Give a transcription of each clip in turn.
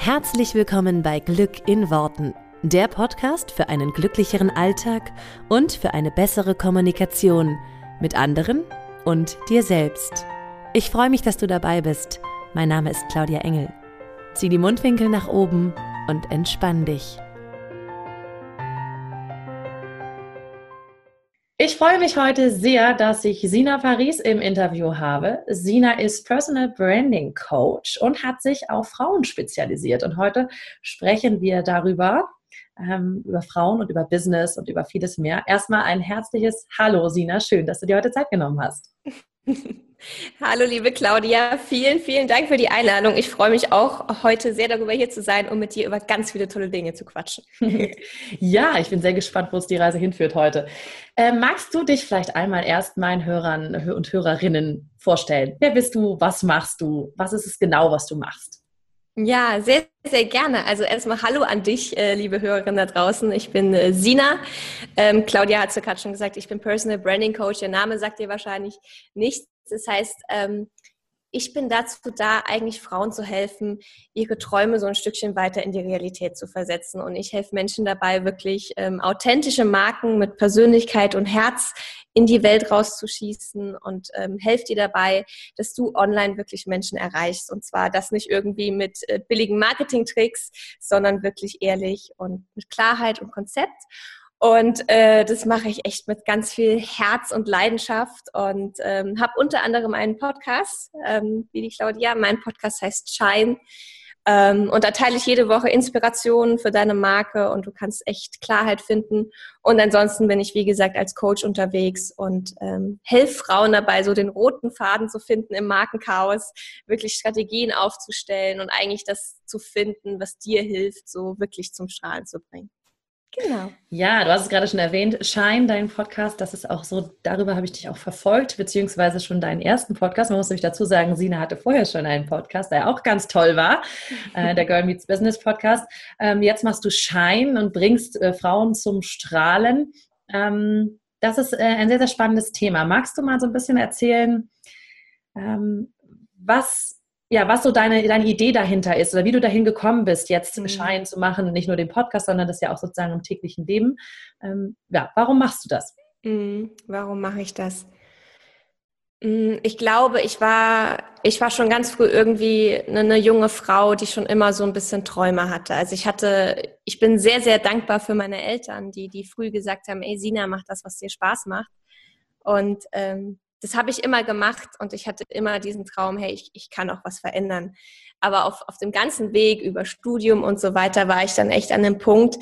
Herzlich willkommen bei Glück in Worten, der Podcast für einen glücklicheren Alltag und für eine bessere Kommunikation mit anderen und dir selbst. Ich freue mich, dass du dabei bist. Mein Name ist Claudia Engel. Zieh die Mundwinkel nach oben und entspann dich. Freue mich heute sehr, dass ich Sina Paris im Interview habe. Sina ist Personal Branding Coach und hat sich auf Frauen spezialisiert. Und heute sprechen wir darüber, ähm, über Frauen und über Business und über vieles mehr. Erstmal ein herzliches Hallo, Sina. Schön, dass du dir heute Zeit genommen hast. Hallo, liebe Claudia. Vielen, vielen Dank für die Einladung. Ich freue mich auch, heute sehr darüber hier zu sein, um mit dir über ganz viele tolle Dinge zu quatschen. ja, ich bin sehr gespannt, wo es die Reise hinführt heute. Äh, magst du dich vielleicht einmal erst meinen Hörern und Hörerinnen vorstellen? Wer bist du? Was machst du? Was ist es genau, was du machst? Ja, sehr, sehr gerne. Also erstmal Hallo an dich, äh, liebe Hörerinnen da draußen. Ich bin äh, Sina. Ähm, Claudia hat es ja gerade schon gesagt, ich bin Personal Branding Coach. Der Name sagt dir wahrscheinlich nichts. Das heißt, ähm, ich bin dazu da, eigentlich Frauen zu helfen, ihre Träume so ein Stückchen weiter in die Realität zu versetzen. Und ich helfe Menschen dabei, wirklich ähm, authentische Marken mit Persönlichkeit und Herz in die Welt rauszuschießen und ähm, helfe dir dabei, dass du online wirklich Menschen erreichst. Und zwar das nicht irgendwie mit äh, billigen Marketingtricks, sondern wirklich ehrlich und mit Klarheit und Konzept. Und äh, das mache ich echt mit ganz viel Herz und Leidenschaft und ähm, habe unter anderem einen Podcast, ähm, wie die Claudia. Mein Podcast heißt Shine. Ähm, und da teile ich jede Woche Inspirationen für deine Marke und du kannst echt Klarheit finden. Und ansonsten bin ich, wie gesagt, als Coach unterwegs und ähm, helfe Frauen dabei, so den roten Faden zu finden im Markenchaos, wirklich Strategien aufzustellen und eigentlich das zu finden, was dir hilft, so wirklich zum Strahlen zu bringen. Genau. Ja, du hast es gerade schon erwähnt, Shine, dein Podcast, das ist auch so, darüber habe ich dich auch verfolgt, beziehungsweise schon deinen ersten Podcast. Man muss nämlich dazu sagen, Sina hatte vorher schon einen Podcast, der auch ganz toll war, äh, der Girl Meets Business Podcast. Ähm, jetzt machst du Shine und bringst äh, Frauen zum Strahlen. Ähm, das ist äh, ein sehr, sehr spannendes Thema. Magst du mal so ein bisschen erzählen, ähm, was ja, was so deine, deine Idee dahinter ist oder wie du dahin gekommen bist, jetzt mhm. Schein zu machen, nicht nur den Podcast, sondern das ja auch sozusagen im täglichen Leben. Ähm, ja, warum machst du das? Mhm. Warum mache ich das? Mhm, ich glaube, ich war, ich war schon ganz früh irgendwie eine, eine, junge Frau, die schon immer so ein bisschen Träume hatte. Also ich hatte, ich bin sehr, sehr dankbar für meine Eltern, die, die früh gesagt haben, ey, Sina, mach das, was dir Spaß macht. Und ähm, das habe ich immer gemacht und ich hatte immer diesen Traum, hey, ich, ich kann auch was verändern. Aber auf, auf dem ganzen Weg über Studium und so weiter war ich dann echt an dem Punkt,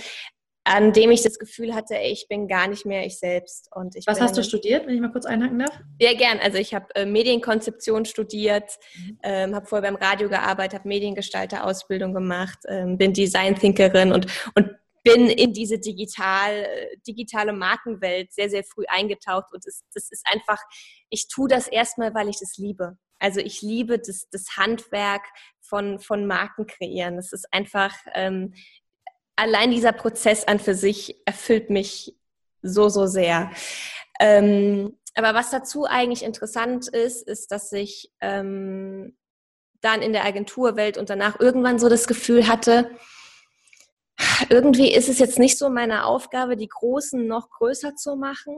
an dem ich das Gefühl hatte, ey, ich bin gar nicht mehr ich selbst. Und ich Was hast du studiert, wenn ich mal kurz einhaken darf? Sehr gern. Also ich habe äh, Medienkonzeption studiert, mhm. ähm, habe vorher beim Radio gearbeitet, habe Mediengestalter-Ausbildung gemacht, ähm, bin Design-Thinkerin und, und bin in diese digital, digitale Markenwelt sehr, sehr früh eingetaucht und es, das ist einfach, ich tue das erstmal, weil ich das liebe. Also ich liebe das, das Handwerk von, von Marken kreieren. Das ist einfach, ähm, allein dieser Prozess an für sich erfüllt mich so, so sehr. Ähm, aber was dazu eigentlich interessant ist, ist, dass ich ähm, dann in der Agenturwelt und danach irgendwann so das Gefühl hatte, irgendwie ist es jetzt nicht so meine Aufgabe, die Großen noch größer zu machen.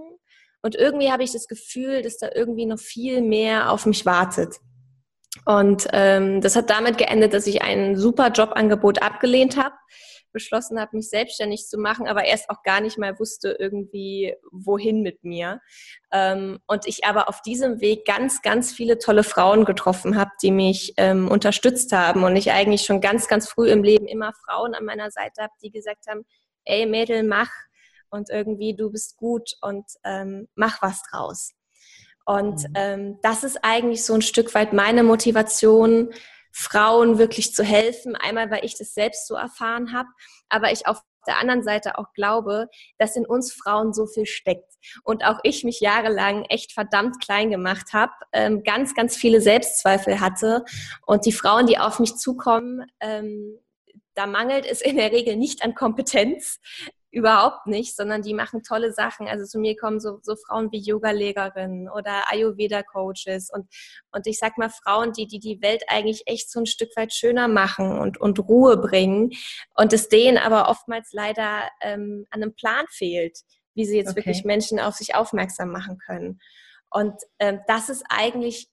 Und irgendwie habe ich das Gefühl, dass da irgendwie noch viel mehr auf mich wartet. Und ähm, das hat damit geendet, dass ich ein super Jobangebot abgelehnt habe beschlossen habe, mich selbstständig zu machen, aber erst auch gar nicht mal wusste irgendwie, wohin mit mir. Ähm, und ich aber auf diesem Weg ganz, ganz viele tolle Frauen getroffen habe, die mich ähm, unterstützt haben und ich eigentlich schon ganz, ganz früh im Leben immer Frauen an meiner Seite habe, die gesagt haben, ey Mädel, mach und irgendwie du bist gut und ähm, mach was draus. Und mhm. ähm, das ist eigentlich so ein Stück weit meine Motivation, Frauen wirklich zu helfen. Einmal, weil ich das selbst so erfahren habe, aber ich auf der anderen Seite auch glaube, dass in uns Frauen so viel steckt. Und auch ich mich jahrelang echt verdammt klein gemacht habe, ähm, ganz, ganz viele Selbstzweifel hatte. Und die Frauen, die auf mich zukommen, ähm, da mangelt es in der Regel nicht an Kompetenz, überhaupt nicht, sondern die machen tolle Sachen. Also zu mir kommen so, so Frauen wie Yoga-Lehrerinnen oder Ayurveda-Coaches und, und ich sag mal Frauen, die, die die Welt eigentlich echt so ein Stück weit schöner machen und, und Ruhe bringen und es denen aber oftmals leider ähm, an einem Plan fehlt, wie sie jetzt okay. wirklich Menschen auf sich aufmerksam machen können. Und ähm, das ist eigentlich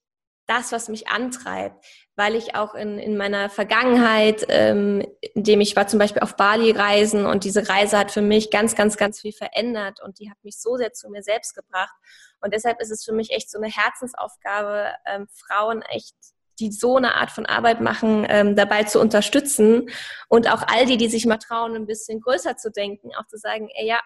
das, was mich antreibt, weil ich auch in, in meiner Vergangenheit, ähm, indem ich war zum Beispiel auf Bali reisen und diese Reise hat für mich ganz, ganz, ganz viel verändert und die hat mich so sehr zu mir selbst gebracht. Und deshalb ist es für mich echt so eine Herzensaufgabe, ähm, Frauen echt die so eine Art von Arbeit machen, ähm, dabei zu unterstützen und auch all die, die sich mal trauen, ein bisschen größer zu denken, auch zu sagen, ey, ja,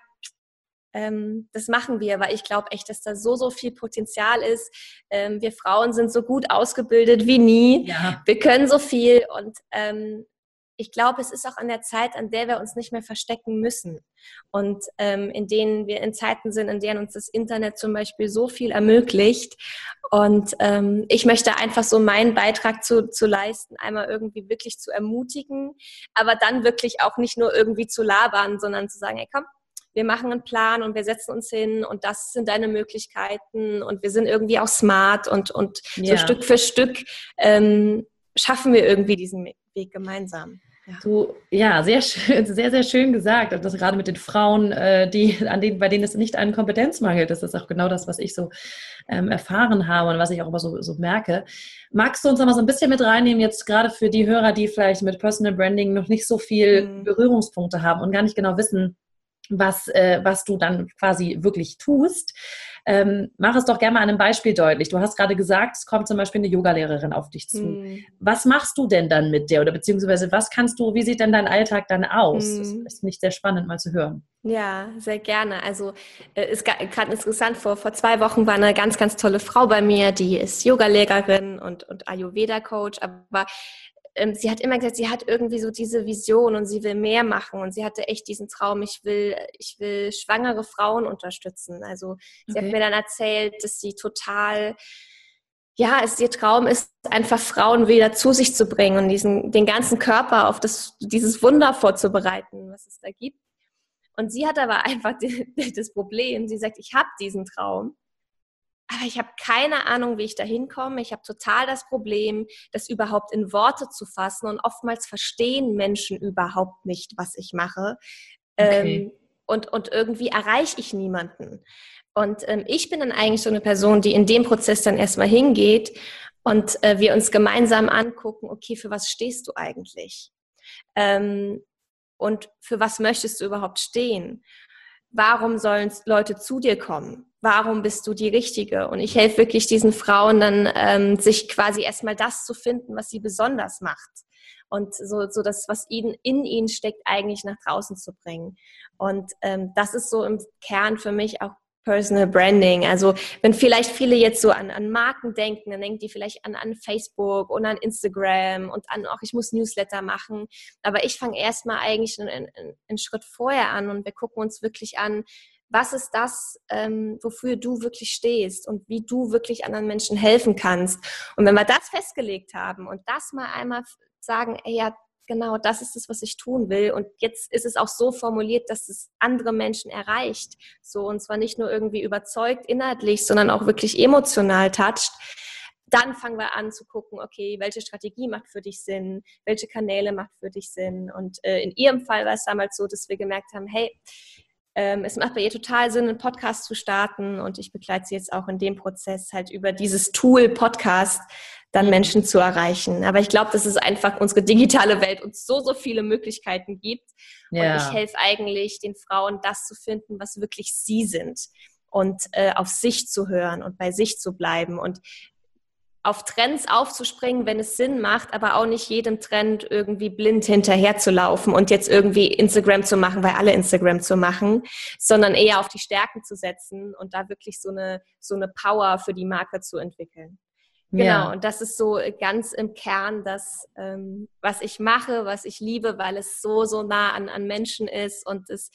ähm, das machen wir, weil ich glaube echt, dass da so, so viel Potenzial ist. Ähm, wir Frauen sind so gut ausgebildet wie nie. Ja. Wir können so viel und ähm, ich glaube, es ist auch an der Zeit, an der wir uns nicht mehr verstecken müssen. Und ähm, in denen wir in Zeiten sind, in denen uns das Internet zum Beispiel so viel ermöglicht. Und ähm, ich möchte einfach so meinen Beitrag zu, zu leisten, einmal irgendwie wirklich zu ermutigen, aber dann wirklich auch nicht nur irgendwie zu labern, sondern zu sagen, hey komm, wir machen einen Plan und wir setzen uns hin und das sind deine Möglichkeiten und wir sind irgendwie auch smart und, und ja. so Stück für Stück ähm, schaffen wir irgendwie diesen Weg gemeinsam. Ja. Du, ja, sehr schön, sehr, sehr schön gesagt. Und das gerade mit den Frauen, äh, die, an denen, bei denen es nicht an Kompetenz mangelt, das ist auch genau das, was ich so ähm, erfahren habe und was ich auch immer so, so merke. Magst du uns noch mal so ein bisschen mit reinnehmen, jetzt gerade für die Hörer, die vielleicht mit Personal Branding noch nicht so viel mhm. Berührungspunkte haben und gar nicht genau wissen, was, äh, was du dann quasi wirklich tust. Ähm, mach es doch gerne mal an einem Beispiel deutlich. Du hast gerade gesagt, es kommt zum Beispiel eine Yogalehrerin auf dich zu. Mm. Was machst du denn dann mit der oder beziehungsweise was kannst du, wie sieht denn dein Alltag dann aus? Mm. Das ist nicht sehr spannend mal zu hören. Ja, sehr gerne. Also äh, ist gerade interessant, vor, vor zwei Wochen war eine ganz, ganz tolle Frau bei mir, die ist Yogalehrerin und, und Ayurveda-Coach, aber ähm, sie hat immer gesagt, sie hat irgendwie so diese Vision und sie will mehr machen und sie hatte echt diesen Traum, ich will, ich will schwangere Frauen unterstützen. Also sie okay. hat mir dann erzählt, dass sie total ja, es ihr Traum ist, einfach Frauen wieder zu sich zu bringen und diesen, den ganzen Körper auf das, dieses Wunder vorzubereiten, was es da gibt. Und sie hat aber einfach die, das Problem, sie sagt, ich habe diesen Traum, aber ich habe keine Ahnung, wie ich da hinkomme. Ich habe total das Problem, das überhaupt in Worte zu fassen und oftmals verstehen Menschen überhaupt nicht, was ich mache. Okay. Ähm, und, und irgendwie erreiche ich niemanden. Und ähm, ich bin dann eigentlich so eine Person, die in dem Prozess dann erstmal hingeht und äh, wir uns gemeinsam angucken, okay, für was stehst du eigentlich? Ähm, und für was möchtest du überhaupt stehen? Warum sollen Leute zu dir kommen? warum bist du die Richtige? Und ich helfe wirklich diesen Frauen dann, ähm, sich quasi erstmal das zu finden, was sie besonders macht. Und so, so das, was ihnen in ihnen steckt, eigentlich nach draußen zu bringen. Und ähm, das ist so im Kern für mich auch Personal Branding. Also wenn vielleicht viele jetzt so an, an Marken denken, dann denken die vielleicht an, an Facebook und an Instagram und an, auch ich muss Newsletter machen. Aber ich fange erstmal eigentlich einen, einen, einen Schritt vorher an und wir gucken uns wirklich an, was ist das, ähm, wofür du wirklich stehst und wie du wirklich anderen Menschen helfen kannst. Und wenn wir das festgelegt haben und das mal einmal sagen, ey, ja, genau, das ist es, was ich tun will. Und jetzt ist es auch so formuliert, dass es andere Menschen erreicht. So, und zwar nicht nur irgendwie überzeugt inhaltlich, sondern auch wirklich emotional toucht. Dann fangen wir an zu gucken, okay, welche Strategie macht für dich Sinn, welche Kanäle macht für dich Sinn. Und äh, in ihrem Fall war es damals so, dass wir gemerkt haben, hey, ähm, es macht bei ihr total Sinn, einen Podcast zu starten und ich begleite sie jetzt auch in dem Prozess halt über dieses Tool Podcast dann Menschen zu erreichen. Aber ich glaube, dass es einfach unsere digitale Welt uns so, so viele Möglichkeiten gibt. Ja. Und ich helfe eigentlich den Frauen, das zu finden, was wirklich sie sind und äh, auf sich zu hören und bei sich zu bleiben und auf Trends aufzuspringen, wenn es Sinn macht, aber auch nicht jedem Trend irgendwie blind hinterher zu laufen und jetzt irgendwie Instagram zu machen, weil alle Instagram zu machen, sondern eher auf die Stärken zu setzen und da wirklich so eine, so eine Power für die Marke zu entwickeln. Genau, ja. und das ist so ganz im Kern das, ähm, was ich mache, was ich liebe, weil es so, so nah an, an Menschen ist und es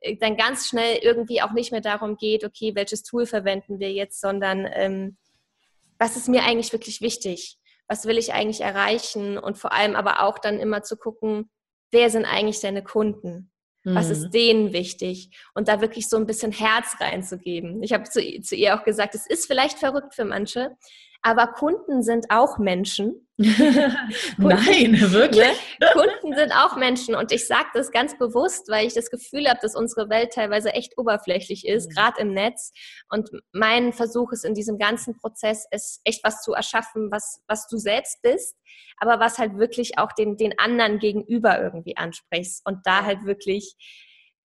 äh, dann ganz schnell irgendwie auch nicht mehr darum geht, okay, welches Tool verwenden wir jetzt, sondern ähm, was ist mir eigentlich wirklich wichtig? Was will ich eigentlich erreichen? Und vor allem aber auch dann immer zu gucken, wer sind eigentlich deine Kunden? Was mhm. ist denen wichtig? Und da wirklich so ein bisschen Herz reinzugeben. Ich habe zu, zu ihr auch gesagt, es ist vielleicht verrückt für manche, aber Kunden sind auch Menschen. Nein, wirklich. Ne? Kunden sind auch Menschen und ich sage das ganz bewusst, weil ich das Gefühl habe, dass unsere Welt teilweise echt oberflächlich ist, mhm. gerade im Netz. Und mein Versuch ist in diesem ganzen Prozess, es echt was zu erschaffen, was, was du selbst bist, aber was halt wirklich auch den, den anderen gegenüber irgendwie ansprichst und da halt wirklich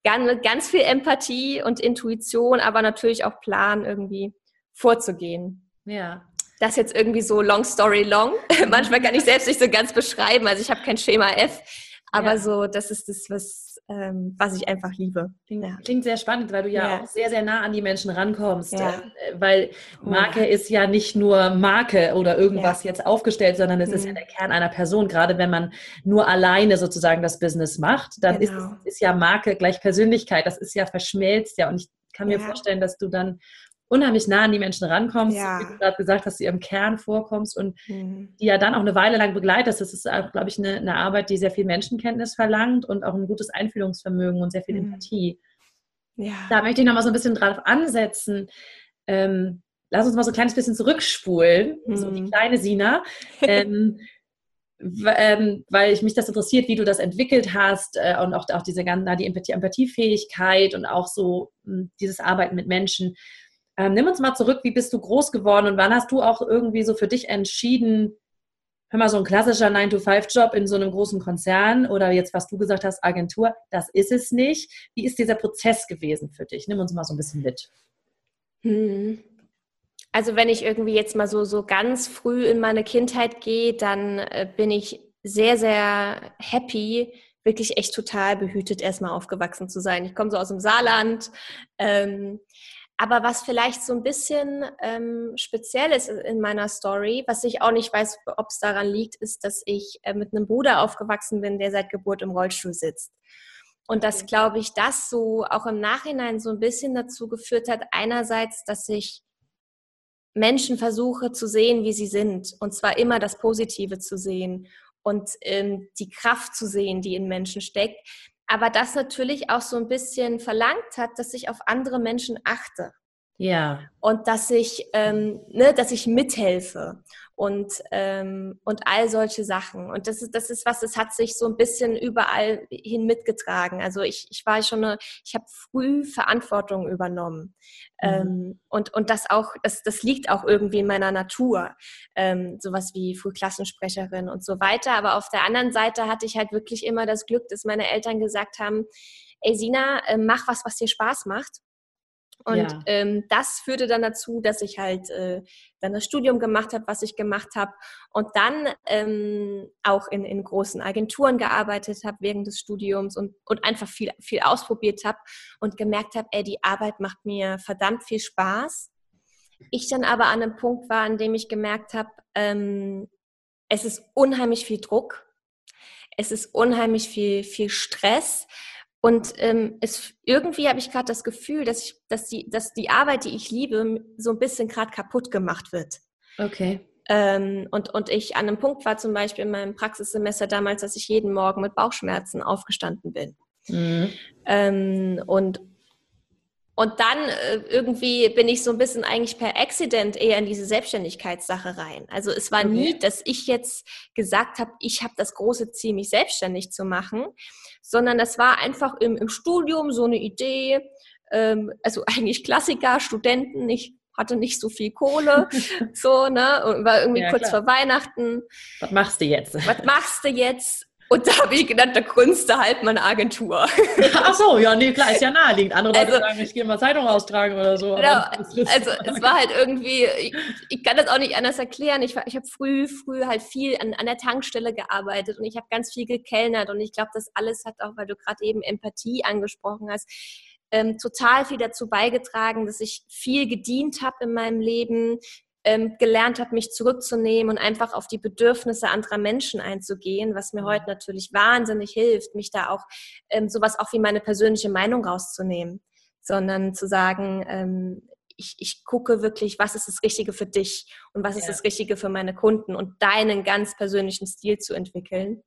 ganz, ganz viel Empathie und Intuition, aber natürlich auch Plan irgendwie vorzugehen. Ja, das jetzt irgendwie so long story long. Manchmal kann ich selbst nicht so ganz beschreiben. Also ich habe kein Schema F, aber ja. so, das ist das, was, ähm, was ich einfach liebe. Klingt, ja. klingt, sehr spannend, weil du ja, ja, auch sehr, sehr nah an die Menschen rankommst. Äh, weil Marke ist ja nicht nur Marke oder irgendwas jetzt aufgestellt, sondern es mhm. ist ja mhm. der Kern einer Person. Gerade wenn man nur alleine sozusagen das Business macht, dann genau. ist, ist ja Marke gleich Persönlichkeit. Das ist ja verschmelzt ja. Und ich kann mir vorstellen, dass du dann unheimlich nah an die Menschen rankommst, ja. wie du gerade gesagt hast, du ihrem Kern vorkommst und mhm. die ja dann auch eine Weile lang begleitest. Das ist, glaube ich, eine, eine, Arbeit, die sehr viel Menschenkenntnis verlangt und auch ein gutes Einfühlungsvermögen und sehr viel mhm. Empathie. Ja. Da möchte ich noch mal so ein bisschen drauf ansetzen. Ähm, lass uns mal so ein kleines bisschen zurückspulen, mhm. so die mhm. kleine Sina. Ähm, ähm, weil ich mich das interessiert, wie du das entwickelt hast äh, und auch, auch diese ganze die Empathie, Empathiefähigkeit und auch so mh, hm, dieses Arbeiten mit Menschen. Ähm, nimm uns mal zurück, wie bist du groß geworden und wann hast du auch irgendwie so für dich entschieden, hör mal, so ein klassischer 9-to-5-Job in so einem großen Konzern oder jetzt, was du gesagt hast, Agentur, das ist es nicht. Wie ist dieser Prozess gewesen für dich? Nimm uns mal so ein bisschen mit. Hm. Also wenn ich irgendwie jetzt mal so, so ganz früh in meine Kindheit gehe, dann äh, bin ich sehr, sehr happy, wirklich echt total behütet erstmal aufgewachsen zu sein. Ich komme so aus dem Saarland. Ähm, aber was vielleicht so ein bisschen ähm, speziell ist in meiner Story, was ich auch nicht weiß, ob es daran liegt, ist, dass ich äh, mit einem Bruder aufgewachsen bin, der seit Geburt im Rollstuhl sitzt. Und das glaube ich, das so auch im Nachhinein so ein bisschen dazu geführt hat, einerseits, dass ich Menschen versuche zu sehen, wie sie sind. Und zwar immer das Positive zu sehen und ähm, die Kraft zu sehen, die in Menschen steckt aber das natürlich auch so ein bisschen verlangt hat, dass ich auf andere Menschen achte. Ja. Und dass ich, ähm, ne, dass ich mithelfe und, ähm, und all solche Sachen. Und das ist, das ist was, es hat sich so ein bisschen überall hin mitgetragen. Also ich, ich war schon eine, ich habe früh Verantwortung übernommen. Mhm. Ähm, und, und das auch, das, das liegt auch irgendwie in meiner Natur. Ähm, sowas wie Frühklassensprecherin und so weiter. Aber auf der anderen Seite hatte ich halt wirklich immer das Glück, dass meine Eltern gesagt haben, ey Sina, äh, mach was, was dir Spaß macht. Und ja. ähm, das führte dann dazu, dass ich halt äh, dann das Studium gemacht habe, was ich gemacht habe und dann ähm, auch in, in großen Agenturen gearbeitet habe während des Studiums und, und einfach viel, viel ausprobiert habe und gemerkt habe, ey, die Arbeit macht mir verdammt viel Spaß. Ich dann aber an einem Punkt war, an dem ich gemerkt habe, ähm, es ist unheimlich viel Druck, es ist unheimlich viel, viel Stress und ähm, es, irgendwie habe ich gerade das Gefühl, dass, ich, dass, die, dass die Arbeit, die ich liebe, so ein bisschen gerade kaputt gemacht wird. Okay. Ähm, und, und ich an einem Punkt war zum Beispiel in meinem Praxissemester damals, dass ich jeden Morgen mit Bauchschmerzen aufgestanden bin. Mhm. Ähm, und, und dann äh, irgendwie bin ich so ein bisschen eigentlich per Accident eher in diese Selbstständigkeitssache rein. Also es war okay. nie, dass ich jetzt gesagt habe, ich habe das große Ziel, mich selbstständig zu machen, sondern das war einfach im, im Studium so eine Idee, ähm, also eigentlich Klassiker, Studenten, ich hatte nicht so viel Kohle, so, ne, und war irgendwie ja, kurz klar. vor Weihnachten. Was machst du jetzt? Was machst du jetzt? Und da habe ich gedacht, da gründest du halt mal eine Agentur. Ach so, ja, nee, klar, ist ja naheliegend. Andere Leute also, sagen, ich gehe mal Zeitung austragen oder so. Genau, also es war halt irgendwie, ich, ich, kann das auch nicht anders erklären. Ich, ich habe früh, früh halt viel an, an der Tankstelle gearbeitet und ich habe ganz viel gekellnert und ich glaube, das alles hat auch, weil du gerade eben Empathie angesprochen hast, ähm, total viel dazu beigetragen, dass ich viel gedient habe in meinem Leben, ähm, gelernt habe, mich zurückzunehmen und einfach auf die Bedürfnisse anderer Menschen einzugehen, was mir mhm. heute natürlich wahnsinnig hilft, mich da auch ähm, sowas auch wie meine persönliche Meinung rauszunehmen, sondern zu sagen, ähm, ich, ich gucke wirklich, was ist das Richtige für dich und was ja. ist das Richtige für meine Kunden und deinen ganz persönlichen Stil zu entwickeln.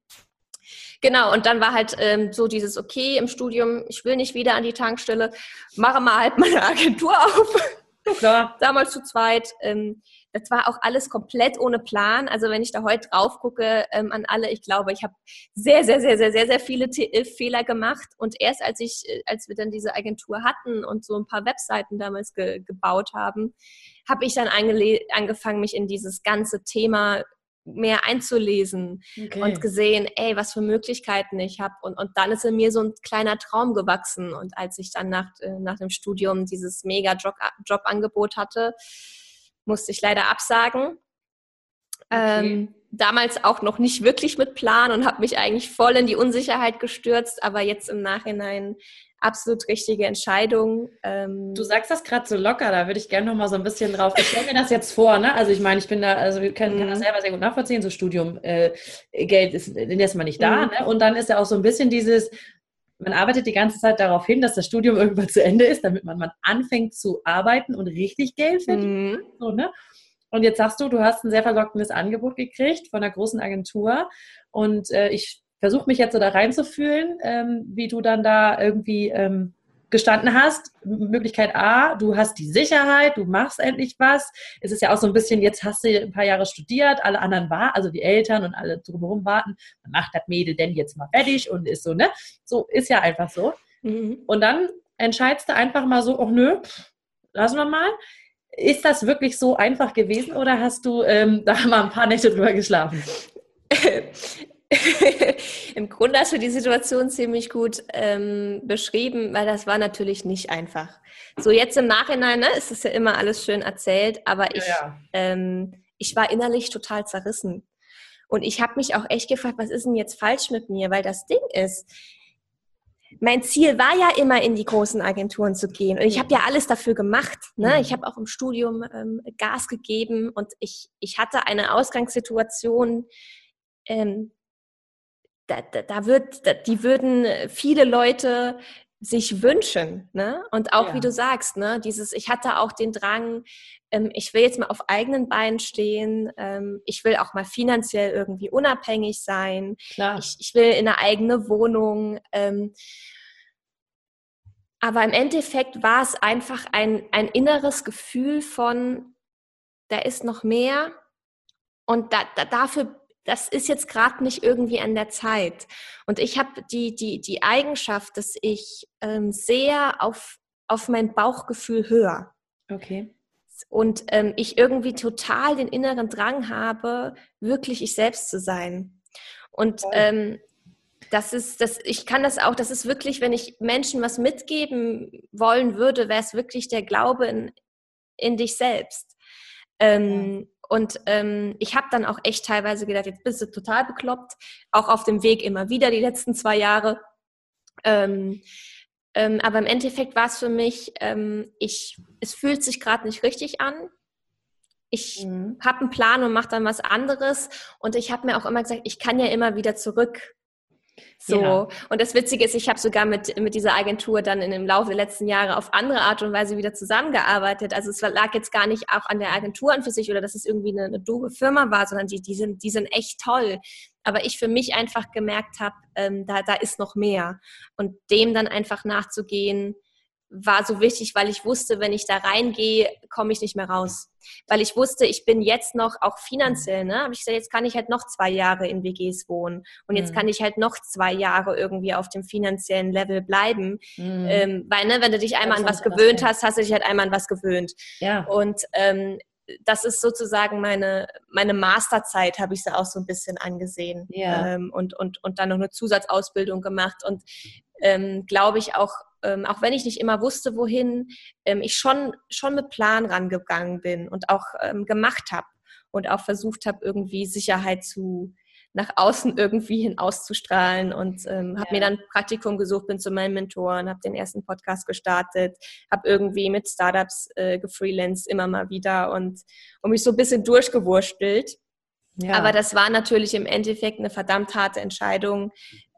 Genau, und dann war halt ähm, so dieses, okay, im Studium, ich will nicht wieder an die Tankstelle, mache mal halt meine Agentur auf. Klar. Damals zu zweit. Ähm, das war auch alles komplett ohne Plan. Also wenn ich da heute drauf gucke ähm, an alle, ich glaube, ich habe sehr, sehr, sehr, sehr, sehr, sehr viele T äh, Fehler gemacht. Und erst als ich, äh, als wir dann diese Agentur hatten und so ein paar Webseiten damals ge gebaut haben, habe ich dann angefangen, mich in dieses ganze Thema mehr einzulesen okay. und gesehen, ey, was für Möglichkeiten ich habe. Und, und dann ist in mir so ein kleiner Traum gewachsen. Und als ich dann nach, äh, nach dem Studium dieses Mega-Jobangebot hatte, musste ich leider absagen. Okay. Ähm, damals auch noch nicht wirklich mit Plan und habe mich eigentlich voll in die Unsicherheit gestürzt, aber jetzt im Nachhinein absolut richtige Entscheidung. Ähm du sagst das gerade so locker, da würde ich gerne noch mal so ein bisschen drauf. Ich stelle mir das jetzt vor, ne? Also ich meine, ich bin da, also ich kann, kann das mhm. selber sehr gut nachvollziehen, so Studium, äh, Geld ist erstmal nicht da, mhm. ne? Und dann ist ja auch so ein bisschen dieses, man arbeitet die ganze Zeit darauf hin, dass das Studium irgendwann zu Ende ist, damit man, man anfängt zu arbeiten und richtig Geld verdient. Mhm. So, ne? Und jetzt sagst du, du hast ein sehr verlockendes Angebot gekriegt von einer großen Agentur. Und äh, ich versuche mich jetzt so da reinzufühlen, ähm, wie du dann da irgendwie ähm, gestanden hast. Möglichkeit A, du hast die Sicherheit, du machst endlich was. Es ist ja auch so ein bisschen, jetzt hast du ein paar Jahre studiert, alle anderen warten, also die Eltern und alle drumherum warten, man macht das Mädel denn jetzt mal fertig und ist so, ne? So ist ja einfach so. Mhm. Und dann entscheidest du einfach mal so, ach nö, lassen wir mal. Ist das wirklich so einfach gewesen oder hast du ähm, da mal ein paar Nächte drüber geschlafen? Im Grunde hast du die Situation ziemlich gut ähm, beschrieben, weil das war natürlich nicht einfach. So jetzt im Nachhinein ne, ist es ja immer alles schön erzählt, aber ich, ja, ja. Ähm, ich war innerlich total zerrissen. Und ich habe mich auch echt gefragt, was ist denn jetzt falsch mit mir? Weil das Ding ist, mein Ziel war ja immer in die großen Agenturen zu gehen. Und ich habe ja alles dafür gemacht. Ne? Mhm. Ich habe auch im Studium ähm, Gas gegeben und ich, ich hatte eine Ausgangssituation, ähm, da, da, da wird, da, die würden viele Leute sich wünschen, ne? Und auch ja. wie du sagst, ne, dieses, ich hatte auch den Drang, ähm, ich will jetzt mal auf eigenen Beinen stehen, ähm, ich will auch mal finanziell irgendwie unabhängig sein. Ich, ich will in eine eigene Wohnung. Ähm, aber im Endeffekt war es einfach ein, ein inneres Gefühl von, da ist noch mehr und da, da, dafür das ist jetzt gerade nicht irgendwie an der Zeit. Und ich habe die, die, die Eigenschaft, dass ich ähm, sehr auf, auf mein Bauchgefühl höre. Okay. Und ähm, ich irgendwie total den inneren Drang habe, wirklich ich selbst zu sein. Und ähm, das ist, das, ich kann das auch, das ist wirklich, wenn ich Menschen was mitgeben wollen würde, wäre es wirklich der Glaube in, in dich selbst. Ähm, und ähm, ich habe dann auch echt teilweise gedacht, jetzt bist du total bekloppt, auch auf dem Weg immer wieder die letzten zwei Jahre. Ähm, ähm, aber im Endeffekt war es für mich, ähm, ich, es fühlt sich gerade nicht richtig an. Ich mhm. habe einen Plan und mache dann was anderes. Und ich habe mir auch immer gesagt, ich kann ja immer wieder zurück. So. Ja. Und das Witzige ist, ich habe sogar mit, mit dieser Agentur dann dem Laufe der letzten Jahre auf andere Art und Weise wieder zusammengearbeitet. Also es lag jetzt gar nicht auch an der Agentur an für sich oder dass es irgendwie eine, eine doofe Firma war, sondern die, die, sind, die sind echt toll. Aber ich für mich einfach gemerkt habe, ähm, da, da ist noch mehr. Und dem dann einfach nachzugehen, war so wichtig, weil ich wusste, wenn ich da reingehe, komme ich nicht mehr raus. Weil ich wusste, ich bin jetzt noch auch finanziell, ne? Aber ich gesagt, jetzt kann ich halt noch zwei Jahre in WGs wohnen und jetzt mhm. kann ich halt noch zwei Jahre irgendwie auf dem finanziellen Level bleiben. Mhm. Ähm, weil, ne, wenn du dich einmal an was gewöhnt hast, hast du dich halt einmal an was gewöhnt. Ja. Und ähm, das ist sozusagen meine, meine Masterzeit, habe ich sie auch so ein bisschen angesehen. Ja. Ähm, und, und, und dann noch eine Zusatzausbildung gemacht und ähm, glaube ich auch ähm, auch wenn ich nicht immer wusste, wohin, ähm, ich schon, schon mit Plan rangegangen bin und auch ähm, gemacht habe und auch versucht habe, irgendwie Sicherheit zu nach außen irgendwie hin auszustrahlen und ähm, habe ja. mir dann Praktikum gesucht, bin zu meinen Mentoren, habe den ersten Podcast gestartet, habe irgendwie mit Startups äh, gefreelanced immer mal wieder und, und mich so ein bisschen durchgewurstelt. Ja. Aber das war natürlich im Endeffekt eine verdammt harte Entscheidung,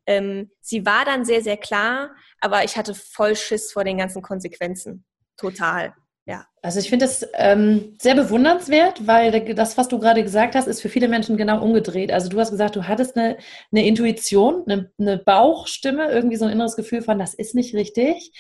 ähm, sie war dann sehr, sehr klar, aber ich hatte voll Schiss vor den ganzen Konsequenzen. Total. ja. Also ich finde es ähm, sehr bewundernswert, weil das, was du gerade gesagt hast, ist für viele Menschen genau umgedreht. Also du hast gesagt, du hattest eine, eine Intuition, eine, eine, Bauchstimme, irgendwie so ein inneres Gefühl von, das ist nicht richtig.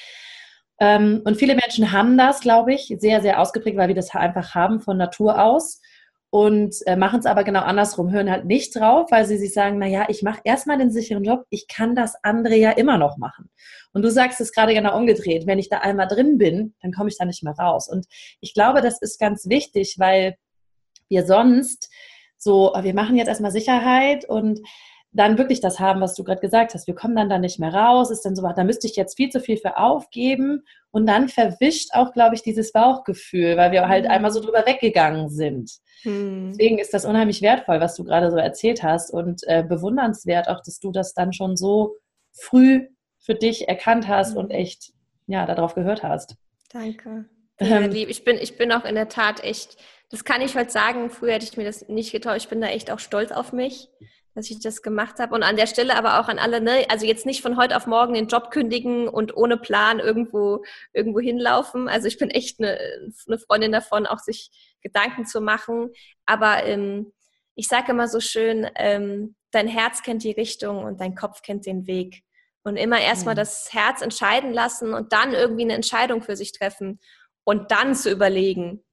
Ähm, und viele Menschen haben das, glaube ich, sehr, sehr ausgeprägt, weil wir das einfach haben von Natur aus und äh, machen es aber genau andersrum, hören halt nicht drauf, weil sie sich sagen, naja, ich mache erstmal den sicheren Job, ich kann das andere ja immer noch machen. Und du sagst es gerade genau umgedreht, wenn ich da einmal drin bin, dann komme ich da nicht mehr raus. Und ich glaube, das ist ganz wichtig, weil wir sonst so, wir machen jetzt erstmal Sicherheit und dann wirklich das haben, was du gerade gesagt hast. Wir kommen dann da nicht mehr raus, ist dann so, da müsste ich jetzt viel zu viel für aufgeben und dann verwischt auch, glaube ich, dieses Bauchgefühl, weil wir halt mhm. einmal so drüber weggegangen sind. Hm. Deswegen ist das unheimlich wertvoll, was du gerade so erzählt hast und äh, bewundernswert auch, dass du das dann schon so früh für dich erkannt hast mhm. und echt ja darauf gehört hast. Danke. Ähm, ich bin ich bin auch in der Tat echt. Das kann ich heute sagen. Früher hätte ich mir das nicht getraut. Ich bin da echt auch stolz auf mich dass ich das gemacht habe. Und an der Stelle aber auch an alle, ne, also jetzt nicht von heute auf morgen den Job kündigen und ohne Plan irgendwo, irgendwo hinlaufen. Also ich bin echt eine, eine Freundin davon, auch sich Gedanken zu machen. Aber ähm, ich sage immer so schön, ähm, dein Herz kennt die Richtung und dein Kopf kennt den Weg. Und immer erstmal mhm. das Herz entscheiden lassen und dann irgendwie eine Entscheidung für sich treffen und dann zu überlegen,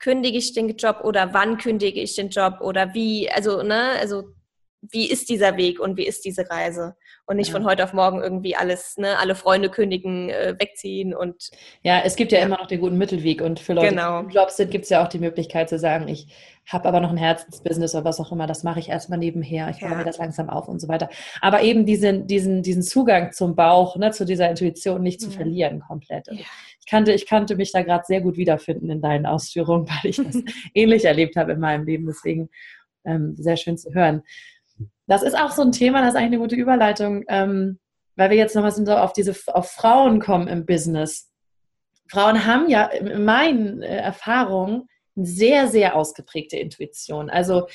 kündige ich den Job oder wann kündige ich den Job oder wie, also, ne, also wie ist dieser Weg und wie ist diese Reise und nicht ja. von heute auf morgen irgendwie alles, ne, alle Freunde kündigen, äh, wegziehen und ja, es gibt ja, ja, immer noch den guten Mittelweg und für Leute, genau. die im Job sind, gibt es ja auch die Möglichkeit zu sagen, ich habe aber noch ein Herzensbusiness oder was auch immer, das mache ich erstmal nebenher, ich baue ja. mir das langsam auf und so weiter. Aber eben diesen, diesen, diesen Zugang zum Bauch, ne, zu dieser Intuition nicht zu verlieren komplett. Also ich kannte, ich kannte mich da gerade sehr gut wiederfinden in deinen Ausführungen, weil ich das ähnlich erlebt habe in meinem Leben. Deswegen ähm, sehr schön zu hören. Das ist auch so ein Thema, das ist eigentlich eine gute Überleitung, ähm, weil wir jetzt nochmal so auf diese auf Frauen kommen im Business. Frauen haben ja in meinen äh, Erfahrungen eine sehr, sehr ausgeprägte Intuition. Also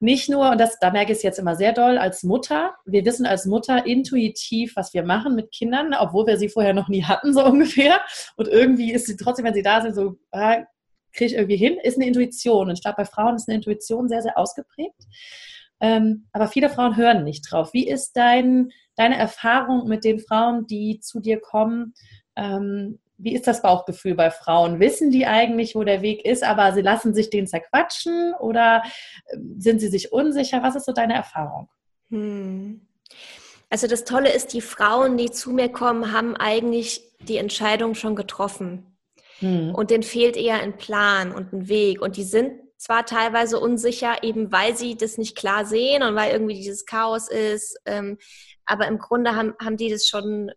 nicht nur, und das, da merke ich es jetzt immer sehr doll, als Mutter, wir wissen als Mutter intuitiv, was wir machen mit Kindern, obwohl wir sie vorher noch nie hatten, so ungefähr. Und irgendwie ist sie trotzdem, wenn sie da sind, so, ah, kriege ich irgendwie hin, ist eine Intuition. Und ich glaube, bei Frauen ist eine Intuition sehr, sehr ausgeprägt. Ähm, aber viele Frauen hören nicht drauf. Wie ist dein, deine Erfahrung mit den Frauen, die zu dir kommen? Ähm, wie ist das Bauchgefühl bei Frauen? Wissen die eigentlich, wo der Weg ist, aber sie lassen sich den zerquatschen oder ähm, sind sie sich unsicher? Was ist so deine Erfahrung? Hm. Also das Tolle ist, die Frauen, die zu mir kommen, haben eigentlich die Entscheidung schon getroffen. Hm. Und denen fehlt eher ein Plan und ein Weg. Und die sind zwar teilweise unsicher, eben weil sie das nicht klar sehen und weil irgendwie dieses Chaos ist, ähm, aber im Grunde haben, haben die das schon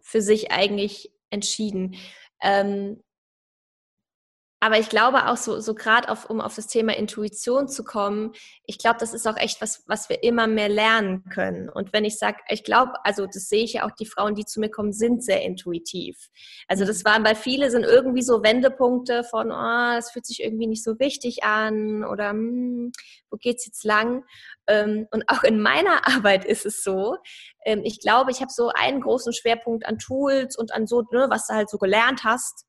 für sich eigentlich entschieden. Ähm, aber ich glaube auch so, so gerade auf, um auf das Thema Intuition zu kommen, ich glaube, das ist auch echt was, was wir immer mehr lernen können. Und wenn ich sage, ich glaube, also das sehe ich ja auch, die Frauen, die zu mir kommen, sind sehr intuitiv. Also das waren, weil viele sind irgendwie so Wendepunkte von, oh, das fühlt sich irgendwie nicht so wichtig an oder hm, wo geht's jetzt lang? Ähm, und auch in meiner Arbeit ist es so, ähm, ich glaube, ich habe so einen großen Schwerpunkt an Tools und an so, ne, was du halt so gelernt hast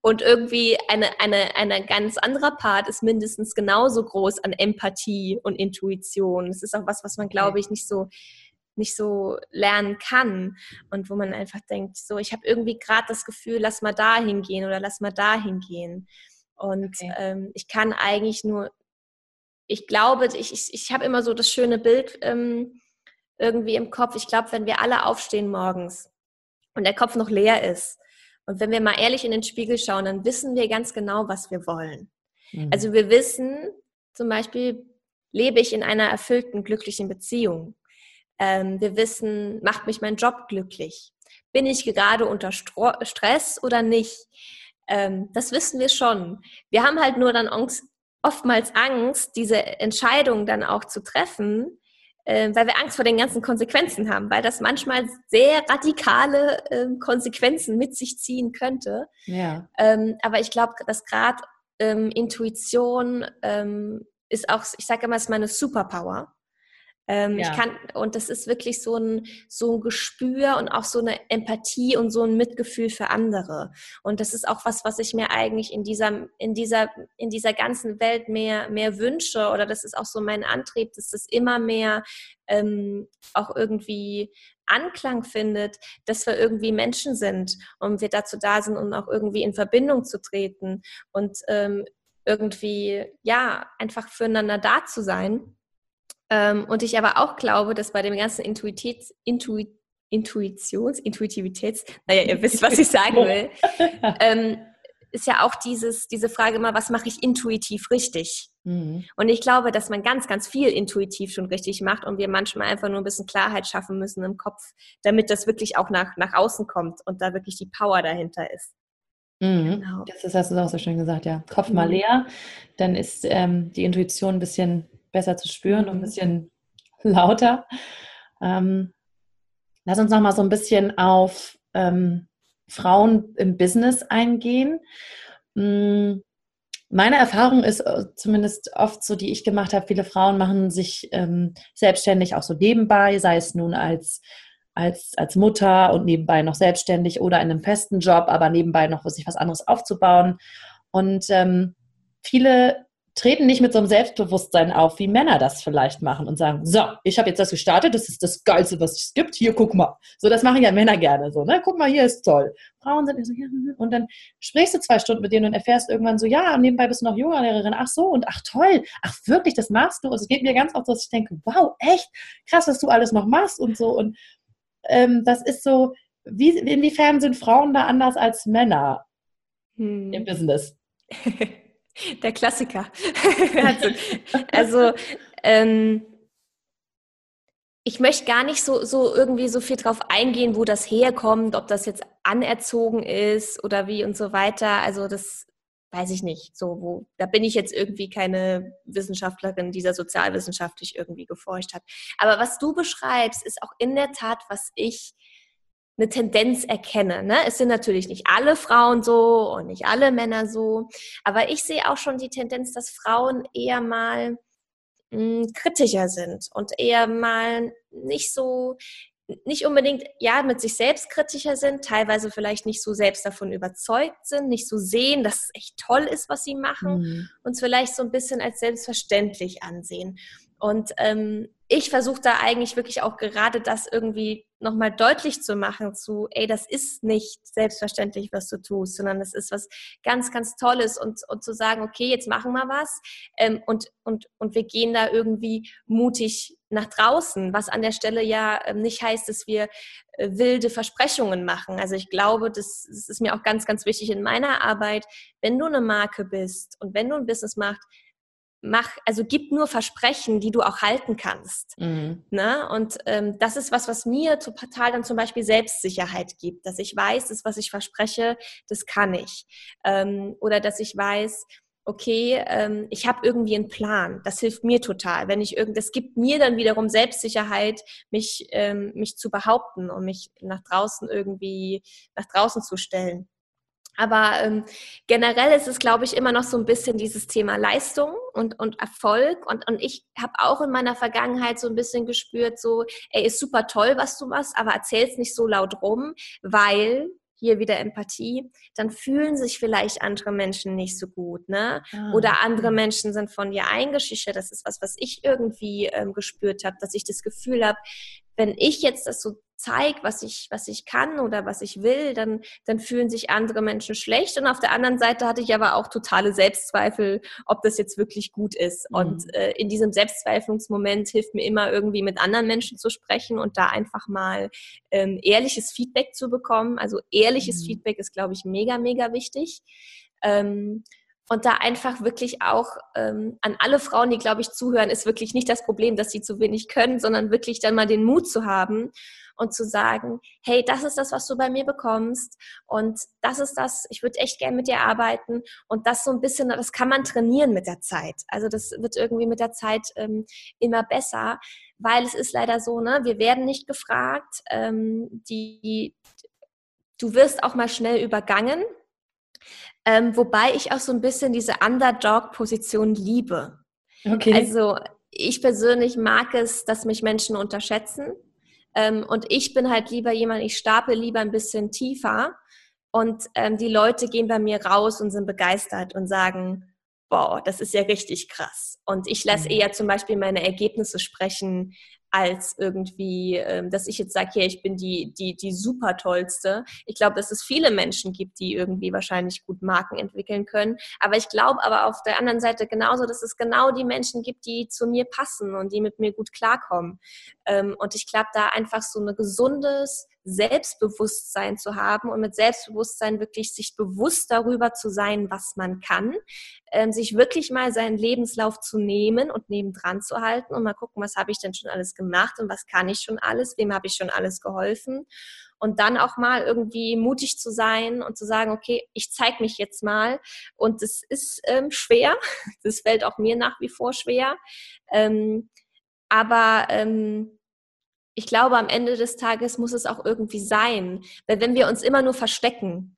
Und irgendwie eine, eine, eine ganz anderer Part ist mindestens genauso groß an Empathie und Intuition. Das ist auch was, was man, glaube ich, nicht so nicht so lernen kann und wo man einfach denkt, so, ich habe irgendwie gerade das Gefühl, lass mal da hingehen oder lass mal da hingehen. Und okay. ähm, ich kann eigentlich nur, ich glaube, ich, ich, ich habe immer so das schöne Bild ähm, irgendwie im Kopf. Ich glaube, wenn wir alle aufstehen morgens und der Kopf noch leer ist, und wenn wir mal ehrlich in den Spiegel schauen, dann wissen wir ganz genau, was wir wollen. Mhm. Also wir wissen zum Beispiel, lebe ich in einer erfüllten, glücklichen Beziehung? Ähm, wir wissen, macht mich mein Job glücklich? Bin ich gerade unter Stro Stress oder nicht? Ähm, das wissen wir schon. Wir haben halt nur dann Angst, oftmals Angst, diese Entscheidung dann auch zu treffen, äh, weil wir Angst vor den ganzen Konsequenzen haben, weil das manchmal sehr radikale äh, Konsequenzen mit sich ziehen könnte. Ja. Ähm, aber ich glaube, dass gerade ähm, Intuition ähm, ist auch, ich sage immer, es ist meine Superpower. Ähm, ja. Ich kann, und das ist wirklich so ein, so ein Gespür und auch so eine Empathie und so ein Mitgefühl für andere. Und das ist auch was, was ich mir eigentlich in dieser, in dieser, in dieser ganzen Welt mehr, mehr wünsche. Oder das ist auch so mein Antrieb, dass das immer mehr ähm, auch irgendwie Anklang findet, dass wir irgendwie Menschen sind und wir dazu da sind, um auch irgendwie in Verbindung zu treten und ähm, irgendwie, ja, einfach füreinander da zu sein. Ähm, und ich aber auch glaube, dass bei dem ganzen Intuitäts, Intuit, Intuitions, Intuitivitäts, naja, ihr wisst, was ich sagen will, ähm, ist ja auch dieses, diese Frage immer, was mache ich intuitiv richtig? Mhm. Und ich glaube, dass man ganz, ganz viel intuitiv schon richtig macht und wir manchmal einfach nur ein bisschen Klarheit schaffen müssen im Kopf, damit das wirklich auch nach, nach außen kommt und da wirklich die Power dahinter ist. Mhm. Genau. Das ist, hast du auch so schön gesagt, ja. Kopf mhm. mal leer, dann ist ähm, die Intuition ein bisschen besser zu spüren und ein mhm. bisschen lauter. Ähm, lass uns noch mal so ein bisschen auf ähm, Frauen im Business eingehen. Hm, meine Erfahrung ist äh, zumindest oft so, die ich gemacht habe, viele Frauen machen sich ähm, selbstständig auch so nebenbei, sei es nun als, als, als Mutter und nebenbei noch selbstständig oder in einem festen Job, aber nebenbei noch sich was anderes aufzubauen. Und ähm, viele treten nicht mit so einem Selbstbewusstsein auf, wie Männer das vielleicht machen und sagen, so, ich habe jetzt das gestartet, das ist das Geilste, was es gibt, hier, guck mal. So, das machen ja Männer gerne so, ne? Guck mal, hier ist toll. Frauen sind so, ja, und dann sprichst du zwei Stunden mit denen und erfährst irgendwann so, ja, und nebenbei bist du noch Yoga-Lehrerin, ach so, und ach toll, ach wirklich, das machst du. Und es geht mir ganz oft so, dass ich denke, wow, echt, krass, was du alles noch machst und so. Und ähm, das ist so, wie, inwiefern sind Frauen da anders als Männer hm. im Business? Der Klassiker. also, ähm, ich möchte gar nicht so, so irgendwie so viel drauf eingehen, wo das herkommt, ob das jetzt anerzogen ist oder wie und so weiter. Also das weiß ich nicht. So, wo, da bin ich jetzt irgendwie keine Wissenschaftlerin, die da sozialwissenschaftlich irgendwie geforscht hat. Aber was du beschreibst, ist auch in der Tat, was ich eine Tendenz erkenne. Ne? Es sind natürlich nicht alle Frauen so und nicht alle Männer so, aber ich sehe auch schon die Tendenz, dass Frauen eher mal mh, hm, kritischer sind und eher mal nicht so nicht unbedingt ja mit sich selbst kritischer sind, teilweise vielleicht nicht so selbst davon überzeugt sind, nicht so sehen, dass es echt toll ist, was sie machen, mhm. und es vielleicht so ein bisschen als selbstverständlich ansehen. Und ähm, ich versuche da eigentlich wirklich auch gerade das irgendwie nochmal deutlich zu machen zu, ey, das ist nicht selbstverständlich, was du tust, sondern das ist was ganz, ganz Tolles und, und zu sagen, okay, jetzt machen wir was ähm, und, und, und wir gehen da irgendwie mutig nach draußen, was an der Stelle ja ähm, nicht heißt, dass wir äh, wilde Versprechungen machen. Also ich glaube, das, das ist mir auch ganz, ganz wichtig in meiner Arbeit, wenn du eine Marke bist und wenn du ein Business machst, mach, also gib nur Versprechen, die du auch halten kannst. Mhm. Ne? Und ähm, das ist was, was mir total dann zum Beispiel Selbstsicherheit gibt, dass ich weiß, das, was ich verspreche, das kann ich. Ähm, oder dass ich weiß, okay, ähm, ich habe irgendwie einen Plan. Das hilft mir total. Wenn ich irgend, das gibt mir dann wiederum Selbstsicherheit, mich, ähm, mich zu behaupten und mich nach draußen irgendwie nach draußen zu stellen. Aber ähm, generell ist es, glaube ich, immer noch so ein bisschen dieses Thema Leistung und, und Erfolg. Und, und ich habe auch in meiner Vergangenheit so ein bisschen gespürt, so, ey, ist super toll, was du machst, aber erzähl's nicht so laut rum, weil hier wieder Empathie, dann fühlen sich vielleicht andere Menschen nicht so gut, ne? Ah, Oder andere Menschen sind von dir eingeschüchtert. Das ist was, was ich irgendwie ähm, gespürt habe, dass ich das Gefühl habe, wenn ich jetzt das so zeige, was ich, was ich kann oder was ich will, dann, dann fühlen sich andere Menschen schlecht. Und auf der anderen Seite hatte ich aber auch totale Selbstzweifel, ob das jetzt wirklich gut ist. Mhm. Und äh, in diesem Selbstzweiflungsmoment hilft mir immer irgendwie mit anderen Menschen zu sprechen und da einfach mal ähm, ehrliches Feedback zu bekommen. Also ehrliches mhm. Feedback ist, glaube ich, mega, mega wichtig. Ähm, und da einfach wirklich auch ähm, an alle Frauen, die, glaube ich, zuhören, ist wirklich nicht das Problem, dass sie zu wenig können, sondern wirklich dann mal den Mut zu haben und zu sagen, hey, das ist das, was du bei mir bekommst und das ist das, ich würde echt gern mit dir arbeiten und das so ein bisschen, das kann man trainieren mit der Zeit. Also das wird irgendwie mit der Zeit ähm, immer besser, weil es ist leider so, ne, wir werden nicht gefragt, ähm, die, du wirst auch mal schnell übergangen, ähm, wobei ich auch so ein bisschen diese Underdog-Position liebe. Okay. Also ich persönlich mag es, dass mich Menschen unterschätzen. Ähm, und ich bin halt lieber jemand, ich stapel lieber ein bisschen tiefer. Und ähm, die Leute gehen bei mir raus und sind begeistert und sagen, boah, das ist ja richtig krass. Und ich lasse mhm. eher zum Beispiel meine Ergebnisse sprechen, als irgendwie, ähm, dass ich jetzt sage, ja, ich bin die, die, die super tollste. Ich glaube, dass es viele Menschen gibt, die irgendwie wahrscheinlich gut Marken entwickeln können. Aber ich glaube aber auf der anderen Seite genauso, dass es genau die Menschen gibt, die zu mir passen und die mit mir gut klarkommen. Ähm, und ich glaube, da einfach so ein gesundes, Selbstbewusstsein zu haben und mit Selbstbewusstsein wirklich sich bewusst darüber zu sein, was man kann, ähm, sich wirklich mal seinen Lebenslauf zu nehmen und nebendran zu halten und mal gucken, was habe ich denn schon alles gemacht und was kann ich schon alles, wem habe ich schon alles geholfen und dann auch mal irgendwie mutig zu sein und zu sagen, okay, ich zeige mich jetzt mal. Und das ist ähm, schwer, das fällt auch mir nach wie vor schwer. Ähm, aber ähm, ich glaube, am Ende des Tages muss es auch irgendwie sein. Weil wenn wir uns immer nur verstecken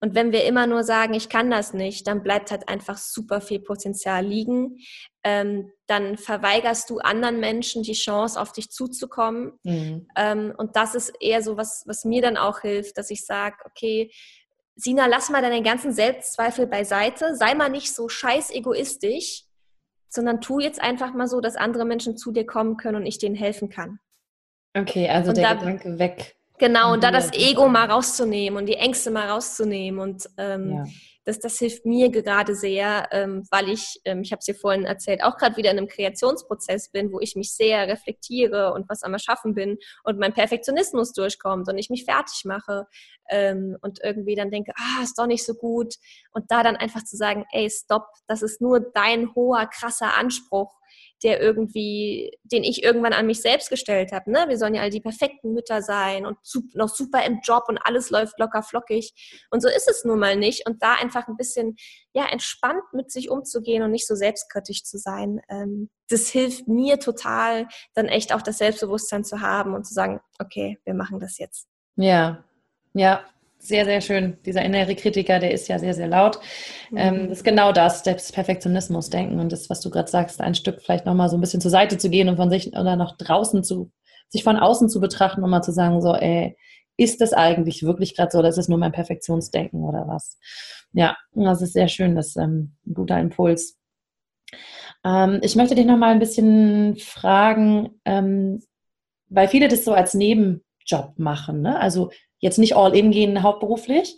und wenn wir immer nur sagen, ich kann das nicht, dann bleibt halt einfach super viel Potenzial liegen. Ähm, dann verweigerst du anderen Menschen die Chance, auf dich zuzukommen. Mhm. Ähm, und das ist eher so, was, was mir dann auch hilft, dass ich sage, okay, Sina, lass mal deine ganzen Selbstzweifel beiseite, sei mal nicht so scheiß egoistisch, sondern tu jetzt einfach mal so, dass andere Menschen zu dir kommen können und ich denen helfen kann. Okay, also und der da, Gedanke weg. Genau, und da das Ego mal rauszunehmen und die Ängste mal rauszunehmen. Und ähm, ja. das, das hilft mir gerade sehr, ähm, weil ich, ähm, ich habe es dir vorhin erzählt, auch gerade wieder in einem Kreationsprozess bin, wo ich mich sehr reflektiere und was am Erschaffen bin und mein Perfektionismus durchkommt und ich mich fertig mache ähm, und irgendwie dann denke, ah, ist doch nicht so gut. Und da dann einfach zu sagen, ey, stopp, das ist nur dein hoher, krasser Anspruch der irgendwie, den ich irgendwann an mich selbst gestellt habe. Ne? Wir sollen ja all die perfekten Mütter sein und noch super im Job und alles läuft locker flockig. Und so ist es nun mal nicht. Und da einfach ein bisschen ja entspannt mit sich umzugehen und nicht so selbstkritisch zu sein, ähm, das hilft mir total, dann echt auch das Selbstbewusstsein zu haben und zu sagen, okay, wir machen das jetzt. Ja, ja, sehr, sehr schön. Dieser innere Kritiker, der ist ja sehr, sehr laut. Mhm. Ähm, das ist genau das, das Perfektionismus-Denken und das, was du gerade sagst, ein Stück vielleicht nochmal so ein bisschen zur Seite zu gehen und von sich oder nach draußen zu, sich von außen zu betrachten und mal zu sagen, so, ey, ist das eigentlich wirklich gerade so oder ist es nur mein Perfektionsdenken oder was? Ja, das ist sehr schön, das ist ähm, ein guter Impuls. Ähm, ich möchte dich nochmal ein bisschen fragen, ähm, weil viele das so als Nebenjob machen, ne? Also jetzt nicht all in gehen hauptberuflich.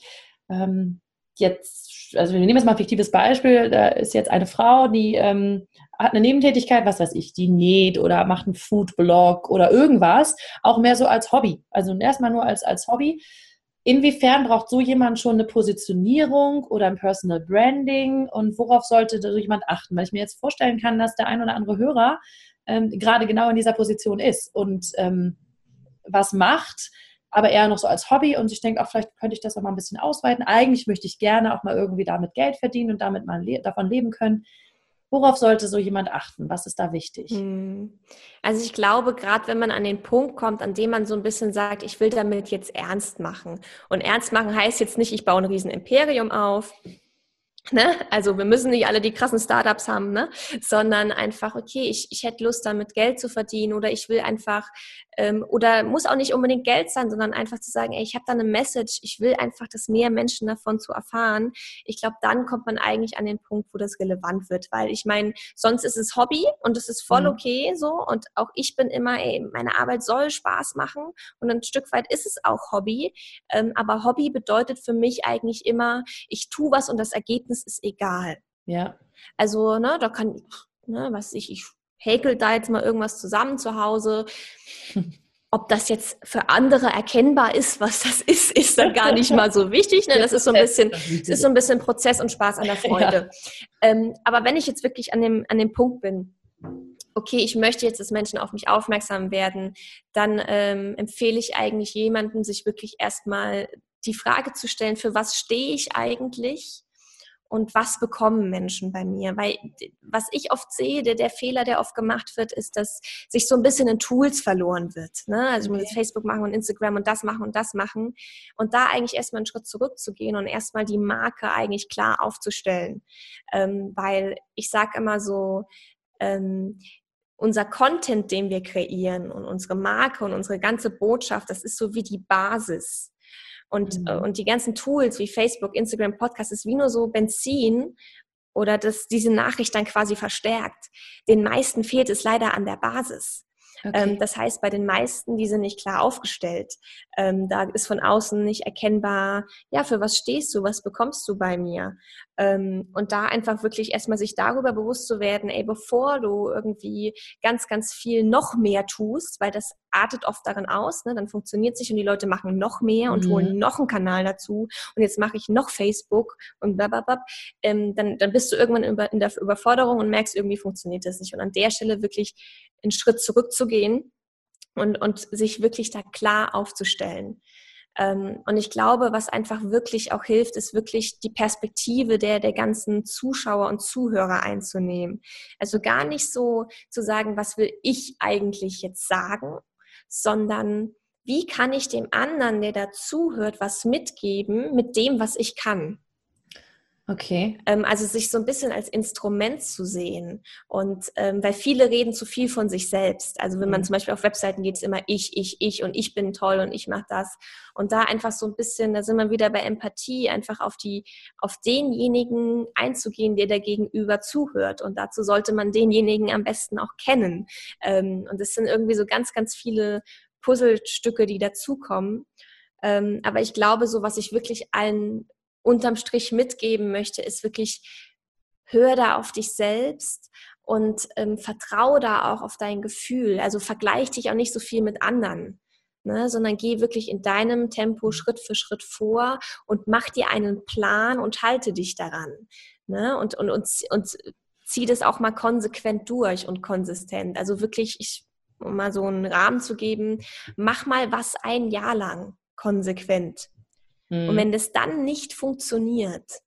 Ähm, jetzt, also wir nehmen jetzt mal ein fiktives Beispiel, da ist jetzt eine Frau, die ähm, hat eine Nebentätigkeit, was weiß ich, die näht oder macht einen Foodblog oder irgendwas, auch mehr so als Hobby. Also erstmal nur als, als Hobby. Inwiefern braucht so jemand schon eine Positionierung oder ein Personal Branding und worauf sollte so jemand achten? Weil ich mir jetzt vorstellen kann, dass der ein oder andere Hörer ähm, gerade genau in dieser Position ist und ähm, was macht, aber eher noch so als Hobby und ich denke auch, vielleicht könnte ich das auch mal ein bisschen ausweiten. Eigentlich möchte ich gerne auch mal irgendwie damit Geld verdienen und damit mal le davon leben können. Worauf sollte so jemand achten? Was ist da wichtig? Hm. Also ich glaube, gerade wenn man an den Punkt kommt, an dem man so ein bisschen sagt, ich will damit jetzt ernst machen. Und ernst machen heißt jetzt nicht, ich baue ein riesen Imperium auf, Ne? Also wir müssen nicht alle die krassen Startups haben, ne? sondern einfach, okay, ich, ich hätte Lust, damit Geld zu verdienen oder ich will einfach, ähm, oder muss auch nicht unbedingt Geld sein, sondern einfach zu sagen, ey, ich habe da eine Message, ich will einfach, dass mehr Menschen davon zu erfahren. Ich glaube, dann kommt man eigentlich an den Punkt, wo das relevant wird, weil ich meine, sonst ist es Hobby und es ist voll mhm. okay so und auch ich bin immer, ey, meine Arbeit soll Spaß machen und ein Stück weit ist es auch Hobby, ähm, aber Hobby bedeutet für mich eigentlich immer, ich tue was und das Ergebnis Ergebnis ist egal. Ja. Also, ne, da kann, ne, was ich, ich häkel da jetzt mal irgendwas zusammen zu Hause. Ob das jetzt für andere erkennbar ist, was das ist, ist dann gar nicht mal so wichtig. Ne? Das ist so ein bisschen, das ist so ein bisschen Prozess und Spaß an der Freude. Ja. Ähm, aber wenn ich jetzt wirklich an dem, an dem Punkt bin, okay, ich möchte jetzt, dass Menschen auf mich aufmerksam werden, dann ähm, empfehle ich eigentlich jemanden, sich wirklich erstmal die Frage zu stellen, für was stehe ich eigentlich? Und was bekommen Menschen bei mir? Weil was ich oft sehe, der, der Fehler, der oft gemacht wird, ist, dass sich so ein bisschen in Tools verloren wird. Ne? Also okay. Facebook machen und Instagram und das machen und das machen. Und da eigentlich erstmal einen Schritt zurückzugehen und erstmal die Marke eigentlich klar aufzustellen. Ähm, weil ich sage immer so, ähm, unser Content, den wir kreieren und unsere Marke und unsere ganze Botschaft, das ist so wie die Basis. Und, mhm. und die ganzen Tools wie Facebook, Instagram, Podcast ist wie nur so Benzin oder das diese Nachricht dann quasi verstärkt. Den meisten fehlt es leider an der Basis. Okay. Ähm, das heißt, bei den meisten, die sind nicht klar aufgestellt. Ähm, da ist von außen nicht erkennbar, ja, für was stehst du, was bekommst du bei mir? Ähm, und da einfach wirklich erstmal sich darüber bewusst zu werden, ey, bevor du irgendwie ganz, ganz viel noch mehr tust, weil das artet oft darin aus, ne? dann funktioniert sich und die Leute machen noch mehr und mhm. holen noch einen Kanal dazu und jetzt mache ich noch Facebook und blablabla, ähm, dann, dann bist du irgendwann in der Überforderung und merkst, irgendwie funktioniert das nicht. Und an der Stelle wirklich einen Schritt zurückzugehen und, und sich wirklich da klar aufzustellen. Ähm, und ich glaube, was einfach wirklich auch hilft, ist wirklich die Perspektive der, der ganzen Zuschauer und Zuhörer einzunehmen. Also gar nicht so zu sagen, was will ich eigentlich jetzt sagen, sondern wie kann ich dem anderen, der dazuhört, was mitgeben mit dem, was ich kann. Okay. Ähm, also sich so ein bisschen als Instrument zu sehen. Und ähm, weil viele reden zu viel von sich selbst. Also wenn man mhm. zum Beispiel auf Webseiten geht, ist immer ich, ich, ich und ich bin toll und ich mache das. Und da einfach so ein bisschen, da sind wir wieder bei Empathie, einfach auf die, auf denjenigen einzugehen, der der Gegenüber zuhört. Und dazu sollte man denjenigen am besten auch kennen. Ähm, und es sind irgendwie so ganz, ganz viele Puzzlestücke, die dazukommen. Ähm, aber ich glaube, so was ich wirklich allen unterm Strich mitgeben möchte, ist wirklich, hör da auf dich selbst und ähm, vertraue da auch auf dein Gefühl. Also vergleich dich auch nicht so viel mit anderen. Ne, sondern geh wirklich in deinem Tempo. Schritt für Schritt vor und mach dir einen Plan und halte dich daran. Ne, und, und, und, und zieh das auch mal konsequent durch und konsistent. Also wirklich, ich, um mal so einen Rahmen zu geben, mach mal was ein Jahr lang konsequent. Mhm. Und wenn das dann nicht funktioniert,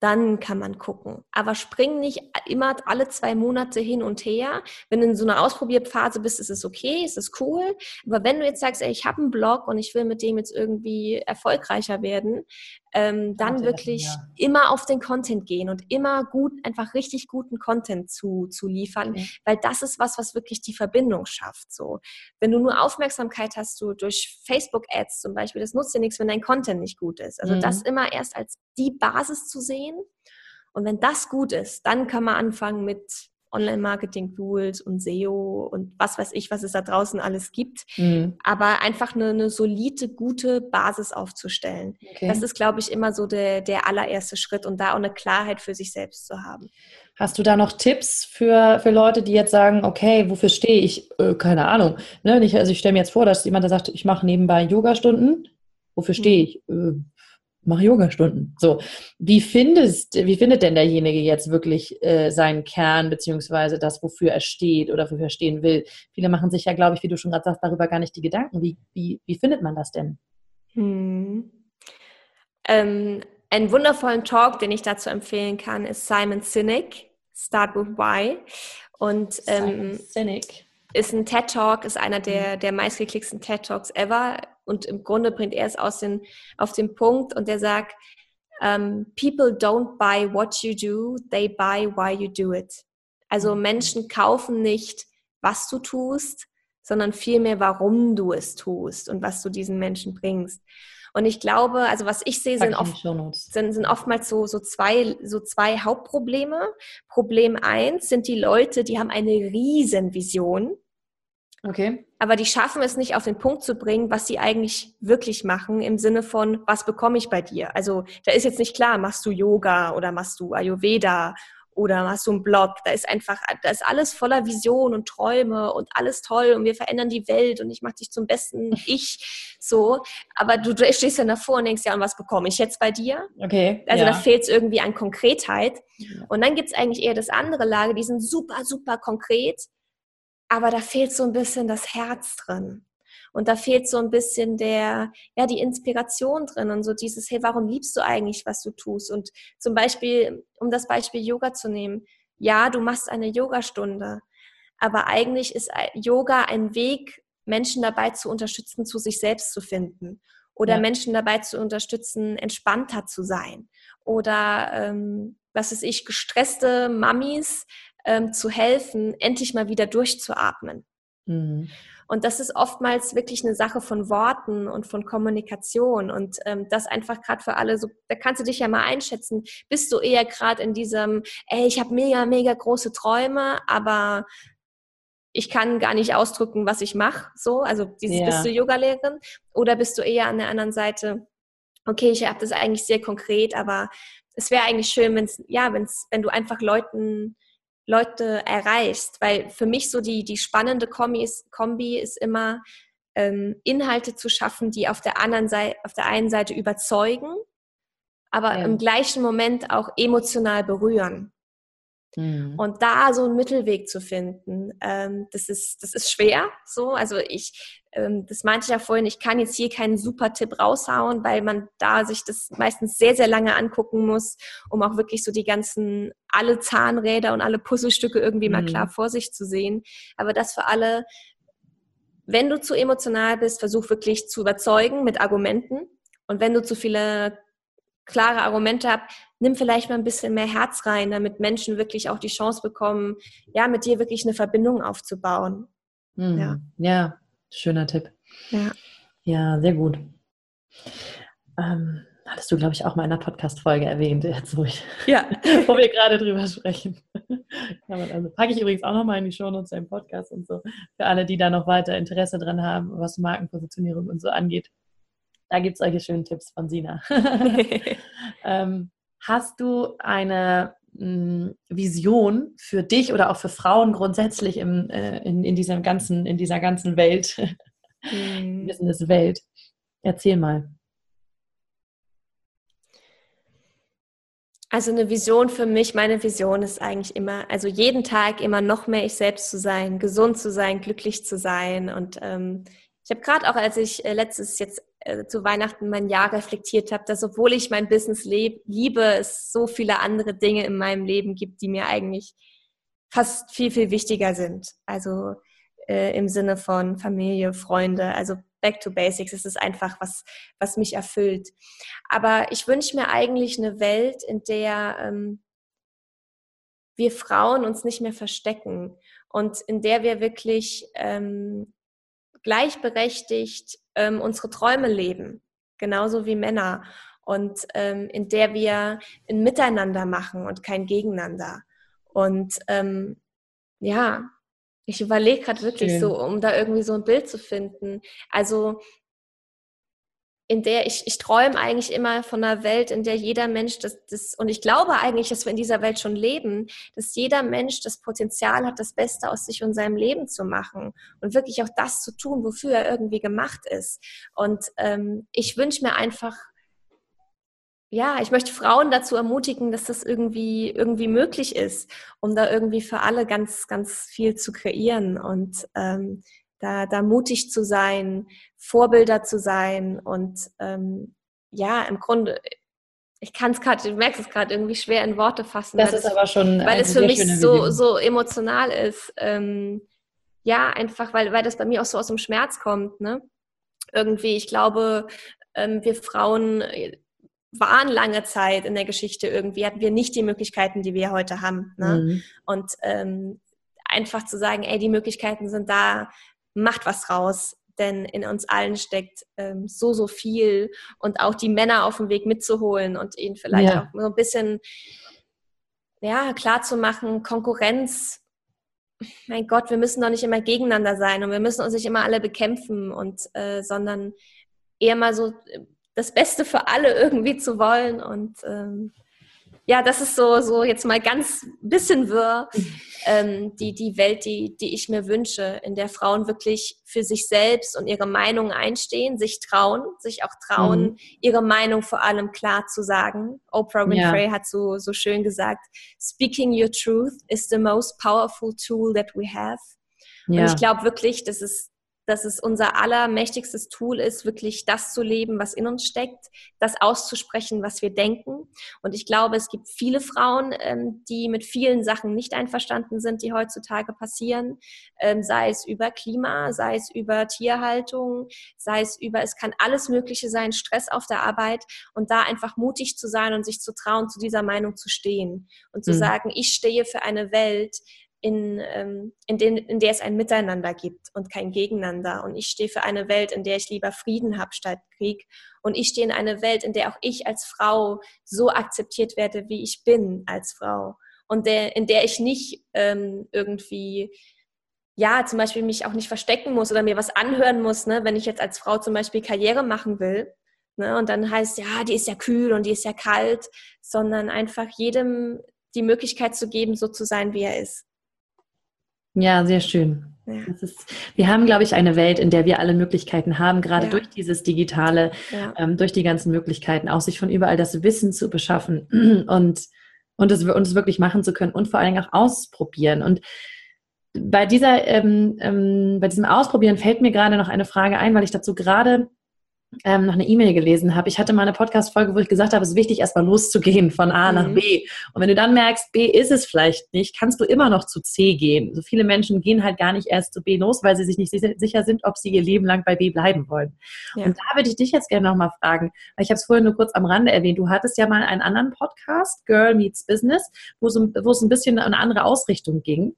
dann kann man gucken. Aber spring nicht immer alle zwei Monate hin und her. Wenn du in so einer Ausprobierphase bist, ist es okay, ist es cool. Aber wenn du jetzt sagst, ey, ich habe einen Blog und ich will mit dem jetzt irgendwie erfolgreicher werden, ähm, dann wirklich ja. immer auf den Content gehen und immer gut, einfach richtig guten Content zu, zu liefern, okay. weil das ist was, was wirklich die Verbindung schafft. So, wenn du nur Aufmerksamkeit hast, du durch Facebook-Ads zum Beispiel, das nutzt dir nichts, wenn dein Content nicht gut ist. Also mhm. das immer erst als die Basis zu sehen. Und wenn das gut ist, dann kann man anfangen mit Online-Marketing-Tools und SEO und was weiß ich, was es da draußen alles gibt. Mhm. Aber einfach eine, eine, solide, gute Basis aufzustellen. Okay. Das ist, glaube ich, immer so der, der allererste Schritt und da auch eine Klarheit für sich selbst zu haben. Hast du da noch Tipps für, für Leute, die jetzt sagen, okay, wofür stehe ich? Äh, keine Ahnung. Ne? also ich stelle mir jetzt vor, dass jemand, der sagt, ich mache nebenbei Yoga-Stunden. Wofür stehe mhm. ich? Äh, mache Yoga-Stunden. So, wie findest, wie findet denn derjenige jetzt wirklich äh, seinen Kern beziehungsweise das, wofür er steht oder wofür er stehen will? Viele machen sich ja, glaube ich, wie du schon gerade sagst, darüber gar nicht die Gedanken. Wie, wie, wie findet man das denn? Hm. Ähm, einen wundervollen Talk, den ich dazu empfehlen kann, ist Simon Sinek, Start with Why. Und ähm, Sinek ist ein TED Talk, ist einer der, der meistgeklicksten TED Talks ever und im Grunde bringt er es aus den, auf den Punkt und er sagt, um, people don't buy what you do, they buy why you do it. Also mhm. Menschen kaufen nicht, was du tust, sondern vielmehr, warum du es tust und was du diesen Menschen bringst. Und ich glaube, also was ich sehe, sind, oft, sind, sind oftmals so, so, zwei, so zwei Hauptprobleme. Problem eins sind die Leute, die haben eine Riesenvision Okay. Aber die schaffen es nicht auf den Punkt zu bringen, was sie eigentlich wirklich machen, im Sinne von, was bekomme ich bei dir? Also da ist jetzt nicht klar, machst du Yoga oder machst du Ayurveda oder machst du einen Blog? Da ist einfach, da ist alles voller Vision und Träume und alles toll und wir verändern die Welt und ich mache dich zum besten Ich so. Aber du, du stehst dann davor und denkst, ja, und was bekomme ich jetzt bei dir? Okay. Also ja. da fehlt es irgendwie an Konkretheit. Ja. Und dann gibt es eigentlich eher das andere Lage, die sind super, super konkret aber da fehlt so ein bisschen das Herz drin. Und da fehlt so ein bisschen der, ja, die Inspiration drin und so dieses, hey, warum liebst du eigentlich, was du tust? Und zum Beispiel, um das Beispiel Yoga zu nehmen, ja, du machst eine Yogastunde, aber eigentlich ist Yoga ein Weg, Menschen dabei zu unterstützen, zu sich selbst zu finden oder ja. Menschen dabei zu unterstützen, entspannter zu sein oder ähm, was ist ich, gestresste Mamis ähm, zu helfen, endlich mal wieder durchzuatmen. Mhm. Und das ist oftmals wirklich eine Sache von Worten und von Kommunikation. Und ähm, das einfach gerade für alle, so, da kannst du dich ja mal einschätzen. Bist du eher gerade in diesem, ey, ich habe mega, mega große Träume, aber ich kann gar nicht ausdrücken, was ich mache. So, also dieses, ja. bist du Yogalehrerin oder bist du eher an der anderen Seite? Okay, ich habe das eigentlich sehr konkret, aber es wäre eigentlich schön, wenn's, ja, wenn's, wenn du einfach Leuten Leute erreichst. Weil für mich so die, die spannende Kombi ist, Kombi ist immer, ähm, Inhalte zu schaffen, die auf der anderen Seite, auf der einen Seite überzeugen, aber ja. im gleichen Moment auch emotional berühren. Mhm. Und da so einen Mittelweg zu finden, ähm, das, ist, das ist schwer. So, also ich, das meinte ich ja vorhin, ich kann jetzt hier keinen super Tipp raushauen, weil man da sich das meistens sehr, sehr lange angucken muss, um auch wirklich so die ganzen, alle Zahnräder und alle Puzzlestücke irgendwie mhm. mal klar vor sich zu sehen. Aber das für alle, wenn du zu emotional bist, versuch wirklich zu überzeugen mit Argumenten. Und wenn du zu viele klare Argumente habt, nimm vielleicht mal ein bisschen mehr Herz rein, damit Menschen wirklich auch die Chance bekommen, ja, mit dir wirklich eine Verbindung aufzubauen. Mhm. Ja. ja, schöner Tipp. Ja, ja sehr gut. Ähm, hattest du, glaube ich, auch mal in einer Podcast-Folge erwähnt, jetzt wo, ich, ja. wo wir gerade drüber sprechen. also, packe ich übrigens auch nochmal in die Show Notes im Podcast und so, für alle, die da noch weiter Interesse dran haben, was Markenpositionierung und so angeht. Da gibt es solche schönen Tipps von Sina. ähm, hast du eine Vision für dich oder auch für Frauen grundsätzlich im, äh, in, in, diesem ganzen, in dieser ganzen Welt, mhm. Business-Welt? Erzähl mal. Also eine Vision für mich, meine Vision ist eigentlich immer, also jeden Tag immer noch mehr ich selbst zu sein, gesund zu sein, glücklich zu sein. Und ähm, ich habe gerade auch, als ich äh, letztes jetzt äh, zu Weihnachten mein Jahr reflektiert habe, dass obwohl ich mein Business liebe, es so viele andere Dinge in meinem Leben gibt, die mir eigentlich fast viel, viel wichtiger sind. Also äh, im Sinne von Familie, Freunde, also back to basics. Es ist einfach was, was mich erfüllt. Aber ich wünsche mir eigentlich eine Welt, in der ähm, wir Frauen uns nicht mehr verstecken und in der wir wirklich ähm, gleichberechtigt ähm, unsere Träume leben, genauso wie Männer. Und ähm, in der wir ein Miteinander machen und kein Gegeneinander. Und ähm, ja, ich überlege gerade wirklich Schön. so, um da irgendwie so ein Bild zu finden. Also in der ich, ich träume eigentlich immer von einer Welt, in der jeder Mensch das, das, und ich glaube eigentlich, dass wir in dieser Welt schon leben, dass jeder Mensch das Potenzial hat, das Beste aus sich und seinem Leben zu machen und wirklich auch das zu tun, wofür er irgendwie gemacht ist. Und ähm, ich wünsche mir einfach, ja, ich möchte Frauen dazu ermutigen, dass das irgendwie, irgendwie möglich ist, um da irgendwie für alle ganz, ganz viel zu kreieren und ähm, da, da mutig zu sein, Vorbilder zu sein und ähm, ja, im Grunde, ich kann es gerade, du merkst es gerade irgendwie schwer in Worte fassen. Das ist aber schon, weil es für mich so, so emotional ist. Ähm, ja, einfach, weil, weil das bei mir auch so aus dem Schmerz kommt, ne? Irgendwie, ich glaube, ähm, wir Frauen äh, waren lange Zeit in der Geschichte irgendwie, hatten wir nicht die Möglichkeiten, die wir heute haben. Ne? Mhm. Und ähm, einfach zu sagen, ey, die Möglichkeiten sind da, macht was raus, denn in uns allen steckt ähm, so, so viel und auch die Männer auf dem Weg mitzuholen und ihnen vielleicht ja. auch so ein bisschen, ja, klar zu machen, Konkurrenz, mein Gott, wir müssen doch nicht immer gegeneinander sein und wir müssen uns nicht immer alle bekämpfen und, äh, sondern eher mal so äh, das Beste für alle irgendwie zu wollen und ähm, ja, das ist so, so jetzt mal ganz bisschen wirr, ähm, die, die Welt, die, die ich mir wünsche, in der Frauen wirklich für sich selbst und ihre Meinung einstehen, sich trauen, sich auch trauen, mhm. ihre Meinung vor allem klar zu sagen. Oprah Winfrey ja. hat so, so schön gesagt, speaking your truth is the most powerful tool that we have. Ja. Und ich glaube wirklich, das ist dass es unser allermächtigstes Tool ist, wirklich das zu leben, was in uns steckt, das auszusprechen, was wir denken. Und ich glaube, es gibt viele Frauen, ähm, die mit vielen Sachen nicht einverstanden sind, die heutzutage passieren, ähm, sei es über Klima, sei es über Tierhaltung, sei es über, es kann alles Mögliche sein, Stress auf der Arbeit und da einfach mutig zu sein und sich zu trauen, zu dieser Meinung zu stehen und zu mhm. sagen, ich stehe für eine Welt, in, ähm, in, den, in der es ein Miteinander gibt und kein Gegeneinander. Und ich stehe für eine Welt, in der ich lieber Frieden habe statt Krieg. Und ich stehe in eine Welt, in der auch ich als Frau so akzeptiert werde, wie ich bin als Frau. Und der, in der ich nicht ähm, irgendwie, ja, zum Beispiel mich auch nicht verstecken muss oder mir was anhören muss, ne, wenn ich jetzt als Frau zum Beispiel Karriere machen will. Ne, und dann heißt, ja, die ist ja kühl und die ist ja kalt, sondern einfach jedem die Möglichkeit zu geben, so zu sein, wie er ist. Ja, sehr schön. Ja. Ist, wir haben, glaube ich, eine Welt, in der wir alle Möglichkeiten haben, gerade ja. durch dieses Digitale, ja. ähm, durch die ganzen Möglichkeiten, auch sich von überall das Wissen zu beschaffen und, und, es, und es wirklich machen zu können und vor allen Dingen auch ausprobieren. Und bei dieser, ähm, ähm, bei diesem Ausprobieren fällt mir gerade noch eine Frage ein, weil ich dazu gerade ähm, noch eine E-Mail gelesen habe. Ich hatte mal eine Podcast-Folge, wo ich gesagt habe, es ist wichtig, erstmal loszugehen von A mhm. nach B. Und wenn du dann merkst, B ist es vielleicht nicht, kannst du immer noch zu C gehen. So viele Menschen gehen halt gar nicht erst zu B los, weil sie sich nicht sicher sind, ob sie ihr Leben lang bei B bleiben wollen. Ja. Und da würde ich dich jetzt gerne nochmal fragen, weil ich habe es vorhin nur kurz am Rande erwähnt. Du hattest ja mal einen anderen Podcast, Girl Meets Business, wo, so, wo es ein bisschen in eine andere Ausrichtung ging.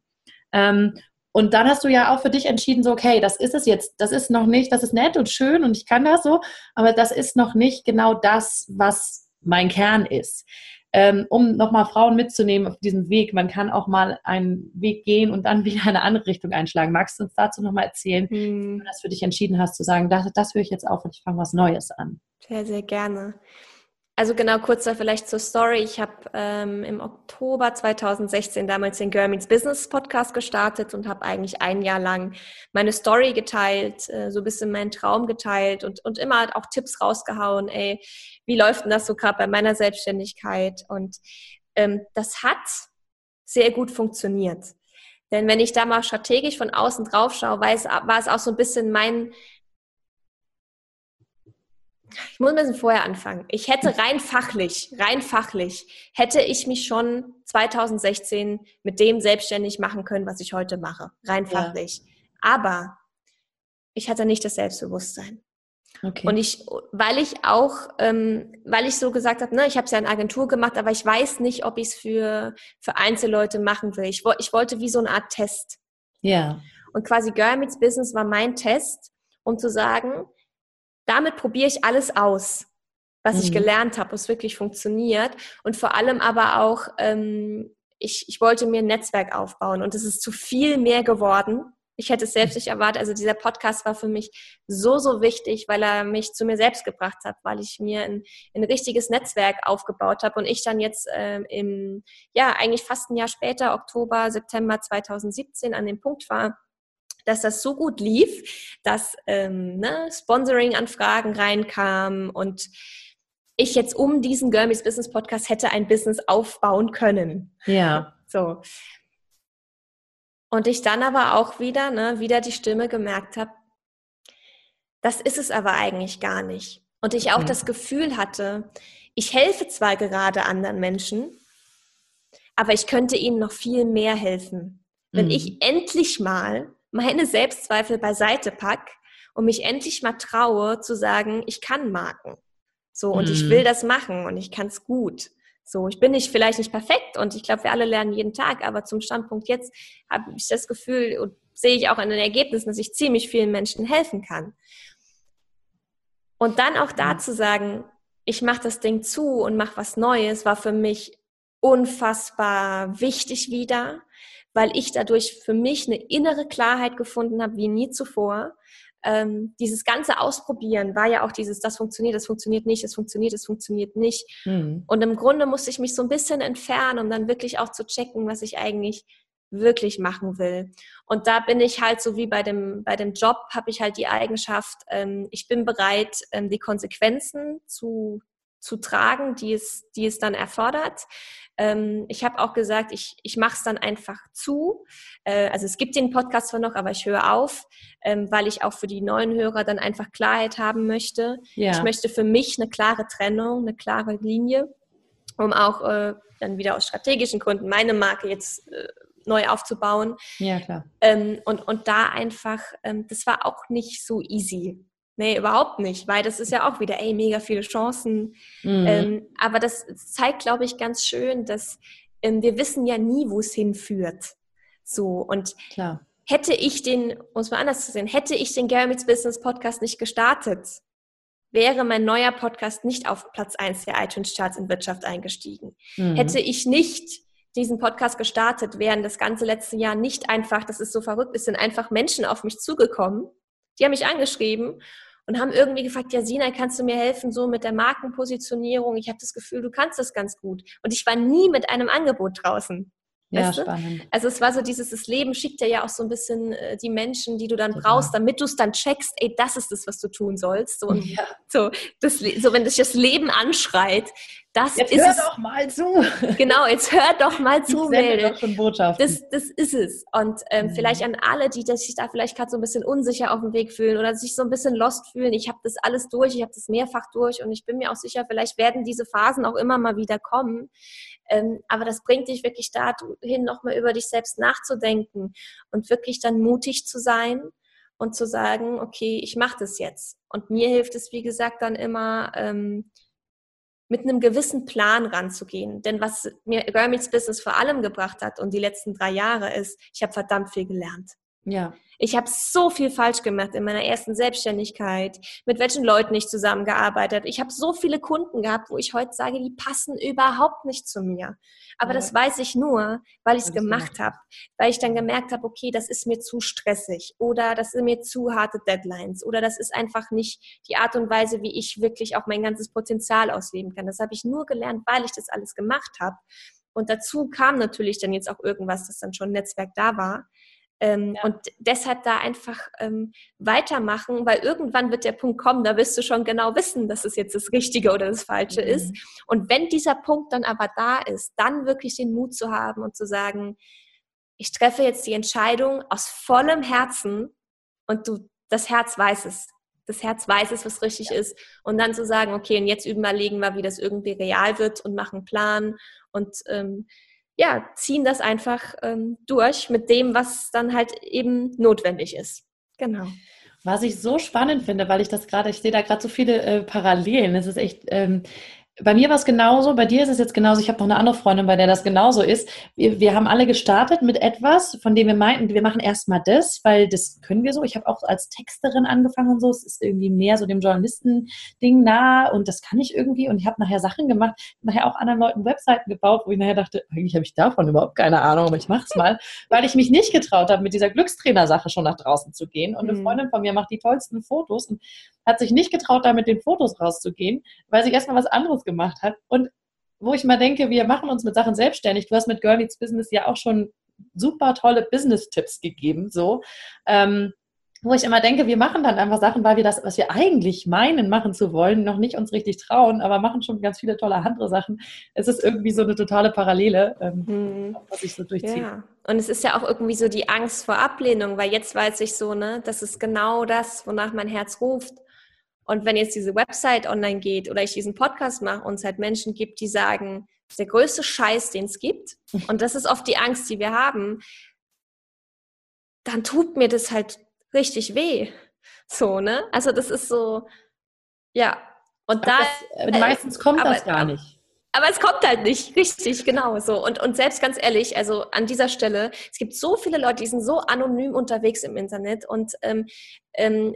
Ähm, und dann hast du ja auch für dich entschieden, so, okay, das ist es jetzt, das ist noch nicht, das ist nett und schön und ich kann das so, aber das ist noch nicht genau das, was mein Kern ist. Ähm, um nochmal Frauen mitzunehmen auf diesem Weg, man kann auch mal einen Weg gehen und dann wieder eine andere Richtung einschlagen. Magst du uns dazu nochmal erzählen, hm. wie du das für dich entschieden hast, zu sagen, das, das höre ich jetzt auf und ich fange was Neues an? Sehr, sehr gerne. Also genau, kurz da vielleicht zur Story. Ich habe ähm, im Oktober 2016 damals den Girl Meets Business Podcast gestartet und habe eigentlich ein Jahr lang meine Story geteilt, äh, so ein bisschen meinen Traum geteilt und, und immer auch Tipps rausgehauen, ey, wie läuft denn das so gerade bei meiner Selbstständigkeit? Und ähm, das hat sehr gut funktioniert. Denn wenn ich da mal strategisch von außen drauf schaue, war es auch so ein bisschen mein, ich muss ein bisschen vorher anfangen. Ich hätte rein fachlich, rein fachlich, hätte ich mich schon 2016 mit dem selbstständig machen können, was ich heute mache. Rein fachlich. Ja. Aber ich hatte nicht das Selbstbewusstsein. Okay. Und ich, weil ich auch, ähm, weil ich so gesagt habe, ne, ich habe es ja in Agentur gemacht, aber ich weiß nicht, ob ich es für, für Einzelleute machen will. Ich, ich wollte wie so eine Art Test. Ja. Und quasi Girl Meets Business war mein Test, um zu sagen, damit probiere ich alles aus, was mhm. ich gelernt habe, was wirklich funktioniert. Und vor allem aber auch, ähm, ich, ich wollte mir ein Netzwerk aufbauen und es ist zu viel mehr geworden. Ich hätte es selbst nicht erwartet. Also dieser Podcast war für mich so, so wichtig, weil er mich zu mir selbst gebracht hat, weil ich mir ein, ein richtiges Netzwerk aufgebaut habe und ich dann jetzt ähm, im, ja, eigentlich fast ein Jahr später, Oktober, September 2017 an dem Punkt war, dass das so gut lief, dass ähm, ne, Sponsoring-Anfragen reinkamen und ich jetzt um diesen Girmies Business Podcast hätte ein Business aufbauen können. Ja. So. Und ich dann aber auch wieder, ne, wieder die Stimme gemerkt habe, das ist es aber eigentlich gar nicht. Und ich auch mhm. das Gefühl hatte, ich helfe zwar gerade anderen Menschen, aber ich könnte ihnen noch viel mehr helfen. Wenn mhm. ich endlich mal meine Selbstzweifel beiseite pack und mich endlich mal traue zu sagen, ich kann Marken. So, und mhm. ich will das machen und ich kann es gut. So, ich bin nicht vielleicht nicht perfekt und ich glaube, wir alle lernen jeden Tag, aber zum Standpunkt jetzt habe ich das Gefühl und sehe ich auch in den Ergebnissen, dass ich ziemlich vielen Menschen helfen kann. Und dann auch da zu sagen, ich mache das Ding zu und mache was Neues, war für mich unfassbar wichtig wieder, weil ich dadurch für mich eine innere Klarheit gefunden habe wie nie zuvor. Ähm, dieses ganze Ausprobieren war ja auch dieses, das funktioniert, das funktioniert nicht, das funktioniert, das funktioniert nicht. Mhm. Und im Grunde musste ich mich so ein bisschen entfernen, um dann wirklich auch zu checken, was ich eigentlich wirklich machen will. Und da bin ich halt so wie bei dem, bei dem Job, habe ich halt die Eigenschaft, ähm, ich bin bereit, ähm, die Konsequenzen zu zu tragen, die es, die es dann erfordert. Ähm, ich habe auch gesagt, ich, ich mache es dann einfach zu. Äh, also es gibt den Podcast zwar noch, aber ich höre auf, ähm, weil ich auch für die neuen Hörer dann einfach Klarheit haben möchte. Ja. Ich möchte für mich eine klare Trennung, eine klare Linie, um auch äh, dann wieder aus strategischen Gründen meine Marke jetzt äh, neu aufzubauen. Ja, klar. Ähm, und, und da einfach, ähm, das war auch nicht so easy. Nee, überhaupt nicht, weil das ist ja auch wieder, ey, mega viele Chancen. Mhm. Ähm, aber das zeigt, glaube ich, ganz schön, dass ähm, wir wissen ja nie, wo es hinführt. So, und Klar. hätte ich den, um es mal anders zu sehen, hätte ich den Germits Business Podcast nicht gestartet, wäre mein neuer Podcast nicht auf Platz 1 der iTunes Charts in Wirtschaft eingestiegen. Mhm. Hätte ich nicht diesen Podcast gestartet, wären das ganze letzte Jahr nicht einfach, das ist so verrückt, es sind einfach Menschen auf mich zugekommen, die haben mich angeschrieben und haben irgendwie gefragt, ja, Sina, kannst du mir helfen, so mit der Markenpositionierung? Ich habe das Gefühl, du kannst das ganz gut. Und ich war nie mit einem Angebot draußen. Ja, spannend. Also es war so dieses, das Leben schickt dir ja auch so ein bisschen äh, die Menschen, die du dann Total. brauchst, damit du es dann checkst, ey, das ist das, was du tun sollst. So, ja. so, das, so wenn dich das Leben anschreit, das jetzt ist hör es. doch mal zu. Genau, jetzt hör doch mal zu, Mädel. Botschaften. Das, das ist es. Und ähm, mhm. vielleicht an alle, die sich da vielleicht gerade so ein bisschen unsicher auf dem Weg fühlen oder sich so ein bisschen lost fühlen. Ich habe das alles durch, ich habe das mehrfach durch und ich bin mir auch sicher, vielleicht werden diese Phasen auch immer mal wieder kommen. Ähm, aber das bringt dich wirklich dahin, nochmal über dich selbst nachzudenken und wirklich dann mutig zu sein und zu sagen, okay, ich mache das jetzt. Und mir hilft es, wie gesagt, dann immer, ähm, mit einem gewissen Plan ranzugehen. Denn was mir Girl Meets Business vor allem gebracht hat und die letzten drei Jahre ist, ich habe verdammt viel gelernt. Ja. Ich habe so viel falsch gemacht in meiner ersten Selbstständigkeit, mit welchen Leuten ich zusammengearbeitet habe. Ich habe so viele Kunden gehabt, wo ich heute sage, die passen überhaupt nicht zu mir. Aber ja. das weiß ich nur, weil ich es gemacht habe, weil ich dann gemerkt habe, okay, das ist mir zu stressig oder das sind mir zu harte Deadlines oder das ist einfach nicht die Art und Weise, wie ich wirklich auch mein ganzes Potenzial ausleben kann. Das habe ich nur gelernt, weil ich das alles gemacht habe. Und dazu kam natürlich dann jetzt auch irgendwas, das dann schon Netzwerk da war. Ähm, ja. Und deshalb da einfach ähm, weitermachen, weil irgendwann wird der Punkt kommen, da wirst du schon genau wissen, dass es jetzt das Richtige oder das Falsche mhm. ist. Und wenn dieser Punkt dann aber da ist, dann wirklich den Mut zu haben und zu sagen, ich treffe jetzt die Entscheidung aus vollem Herzen und du, das Herz weiß es. Das Herz weiß es, was richtig ja. ist. Und dann zu sagen, okay, und jetzt überlegen wir, wie das irgendwie real wird und machen einen Plan und ähm, ja, ziehen das einfach ähm, durch mit dem, was dann halt eben notwendig ist. Genau. Was ich so spannend finde, weil ich das gerade, ich sehe da gerade so viele äh, Parallelen. Es ist echt, ähm, bei mir war es genauso, bei dir ist es jetzt genauso. Ich habe noch eine andere Freundin, bei der das genauso ist. Wir, wir haben alle gestartet mit etwas, von dem wir meinten, wir machen erstmal das, weil das können wir so. Ich habe auch als Texterin angefangen und so. Es ist irgendwie mehr so dem Journalisten-Ding nah und das kann ich irgendwie. Und ich habe nachher Sachen gemacht, nachher auch anderen Leuten Webseiten gebaut, wo ich nachher dachte, eigentlich habe ich davon überhaupt keine Ahnung, aber ich mache es mal, weil ich mich nicht getraut habe, mit dieser Glückstrainer-Sache schon nach draußen zu gehen. Und eine mhm. Freundin von mir macht die tollsten Fotos und hat sich nicht getraut, da mit den Fotos rauszugehen, weil sie erstmal was anderes gemacht hat. Und wo ich mal denke, wir machen uns mit Sachen selbstständig. Du hast mit Girl Meets Business ja auch schon super tolle Business-Tipps gegeben, so. Ähm, wo ich immer denke, wir machen dann einfach Sachen, weil wir das, was wir eigentlich meinen, machen zu wollen, noch nicht uns richtig trauen, aber machen schon ganz viele tolle andere Sachen. Es ist irgendwie so eine totale Parallele, ähm, hm. was ich so durchziehe. Ja. Und es ist ja auch irgendwie so die Angst vor Ablehnung, weil jetzt weiß ich so, ne, das ist genau das, wonach mein Herz ruft. Und wenn jetzt diese Website online geht oder ich diesen Podcast mache und es halt Menschen gibt, die sagen, das ist der größte Scheiß, den es gibt, und das ist oft die Angst, die wir haben, dann tut mir das halt richtig weh. So, ne? Also das ist so, ja. Und da. Das, äh, meistens kommt aber, das gar nicht. Aber es kommt halt nicht, richtig, genau so. Und, und selbst ganz ehrlich, also an dieser Stelle, es gibt so viele Leute, die sind so anonym unterwegs im Internet und ähm, ähm,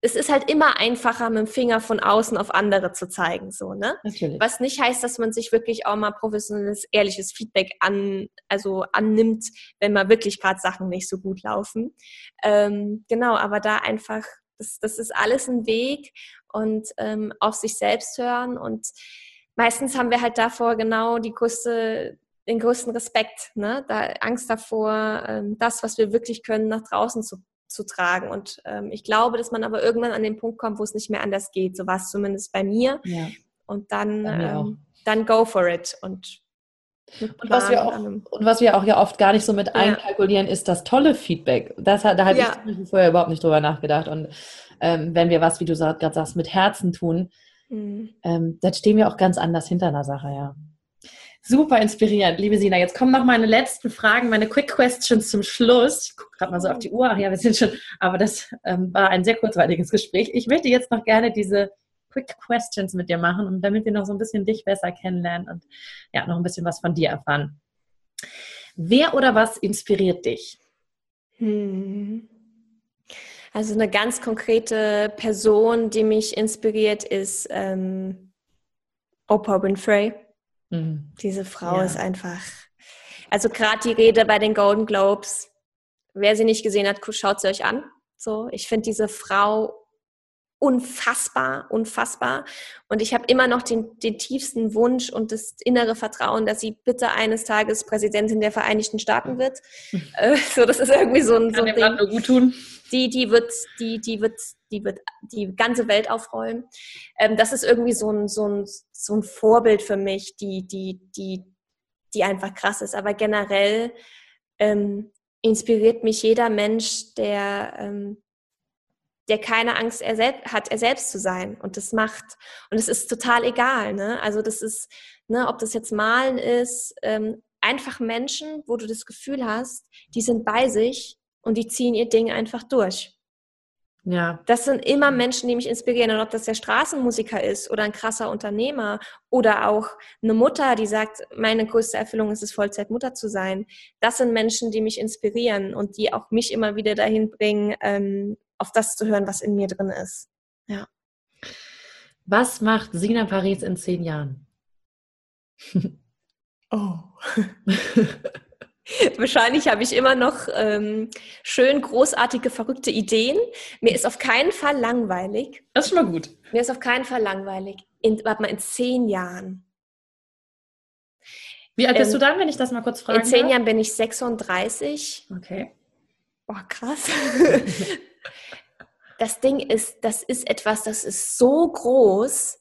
es ist halt immer einfacher, mit dem Finger von außen auf andere zu zeigen, so, ne? Natürlich. Was nicht heißt, dass man sich wirklich auch mal professionelles, ehrliches Feedback an, also annimmt, wenn mal wirklich gerade Sachen nicht so gut laufen. Ähm, genau, aber da einfach, das, das ist alles ein Weg und ähm, auf sich selbst hören und meistens haben wir halt davor genau die größte, den größten Respekt, ne? da Angst davor, ähm, das, was wir wirklich können, nach draußen zu zu tragen. Und ähm, ich glaube, dass man aber irgendwann an den Punkt kommt, wo es nicht mehr anders geht. So war es zumindest bei mir. Ja. und dann, ähm, dann go for it. Und, und, was wir auch, und was wir auch ja oft gar nicht so mit ja. einkalkulieren, ist das tolle Feedback. Das, da habe ja. ich vorher überhaupt nicht drüber nachgedacht. Und ähm, wenn wir was, wie du gerade sagst, mit Herzen tun, mhm. ähm, dann stehen wir auch ganz anders hinter einer Sache, ja. Super inspirierend, liebe Sina. Jetzt kommen noch meine letzten Fragen, meine Quick Questions zum Schluss. Ich gucke gerade mal so auf die Uhr. Ach ja, wir sind schon, aber das ähm, war ein sehr kurzweiliges Gespräch. Ich möchte jetzt noch gerne diese Quick Questions mit dir machen, und damit wir noch so ein bisschen dich besser kennenlernen und ja, noch ein bisschen was von dir erfahren. Wer oder was inspiriert dich? Hm. Also eine ganz konkrete Person, die mich inspiriert, ist ähm, Oprah Winfrey. Mhm. Diese Frau ja. ist einfach. Also gerade die Rede bei den Golden Globes. Wer sie nicht gesehen hat, schaut sie euch an. So, ich finde diese Frau unfassbar, unfassbar. Und ich habe immer noch den, den tiefsten Wunsch und das innere Vertrauen, dass sie bitte eines Tages Präsidentin der Vereinigten Staaten wird. Äh, so, das ist irgendwie so ein, so ein Ding. Nur gut tun. Die, die wird, die, die wird, die wird die ganze Welt aufrollen. Ähm, das ist irgendwie so ein, so ein, so ein Vorbild für mich, die, die, die, die einfach krass ist. Aber generell ähm, inspiriert mich jeder Mensch, der ähm, der keine Angst er hat, er selbst zu sein und das macht. Und es ist total egal. Ne? Also das ist, ne, ob das jetzt Malen ist, ähm, einfach Menschen, wo du das Gefühl hast, die sind bei sich und die ziehen ihr Ding einfach durch. Ja. Das sind immer Menschen, die mich inspirieren. Und ob das der Straßenmusiker ist oder ein krasser Unternehmer oder auch eine Mutter, die sagt, meine größte Erfüllung ist es, Vollzeitmutter zu sein. Das sind Menschen, die mich inspirieren und die auch mich immer wieder dahin bringen, ähm, auf das zu hören, was in mir drin ist. Ja. Was macht Sina Paris in zehn Jahren? oh. Wahrscheinlich habe ich immer noch ähm, schön großartige, verrückte Ideen. Mir ist auf keinen Fall langweilig. Das ist schon mal gut. Mir ist auf keinen Fall langweilig. In, warte mal, in zehn Jahren. Wie alt bist du dann, wenn ich das mal kurz frage? In zehn darf? Jahren bin ich 36. Okay. Boah, krass. das Ding ist, das ist etwas, das ist so groß,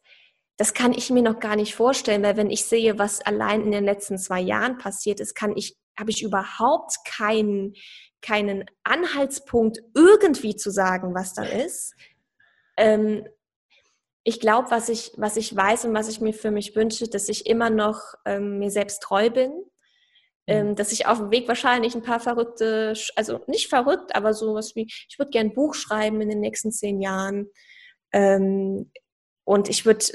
das kann ich mir noch gar nicht vorstellen, weil wenn ich sehe, was allein in den letzten zwei Jahren passiert ist, kann ich, habe ich überhaupt keinen, keinen Anhaltspunkt, irgendwie zu sagen, was da ist. Ähm, ich glaube, was ich, was ich weiß und was ich mir für mich wünsche, dass ich immer noch ähm, mir selbst treu bin, ähm, dass ich auf dem Weg wahrscheinlich ein paar verrückte, also nicht verrückt, aber sowas wie, ich würde gerne ein Buch schreiben in den nächsten zehn Jahren. Ähm, und ich würde,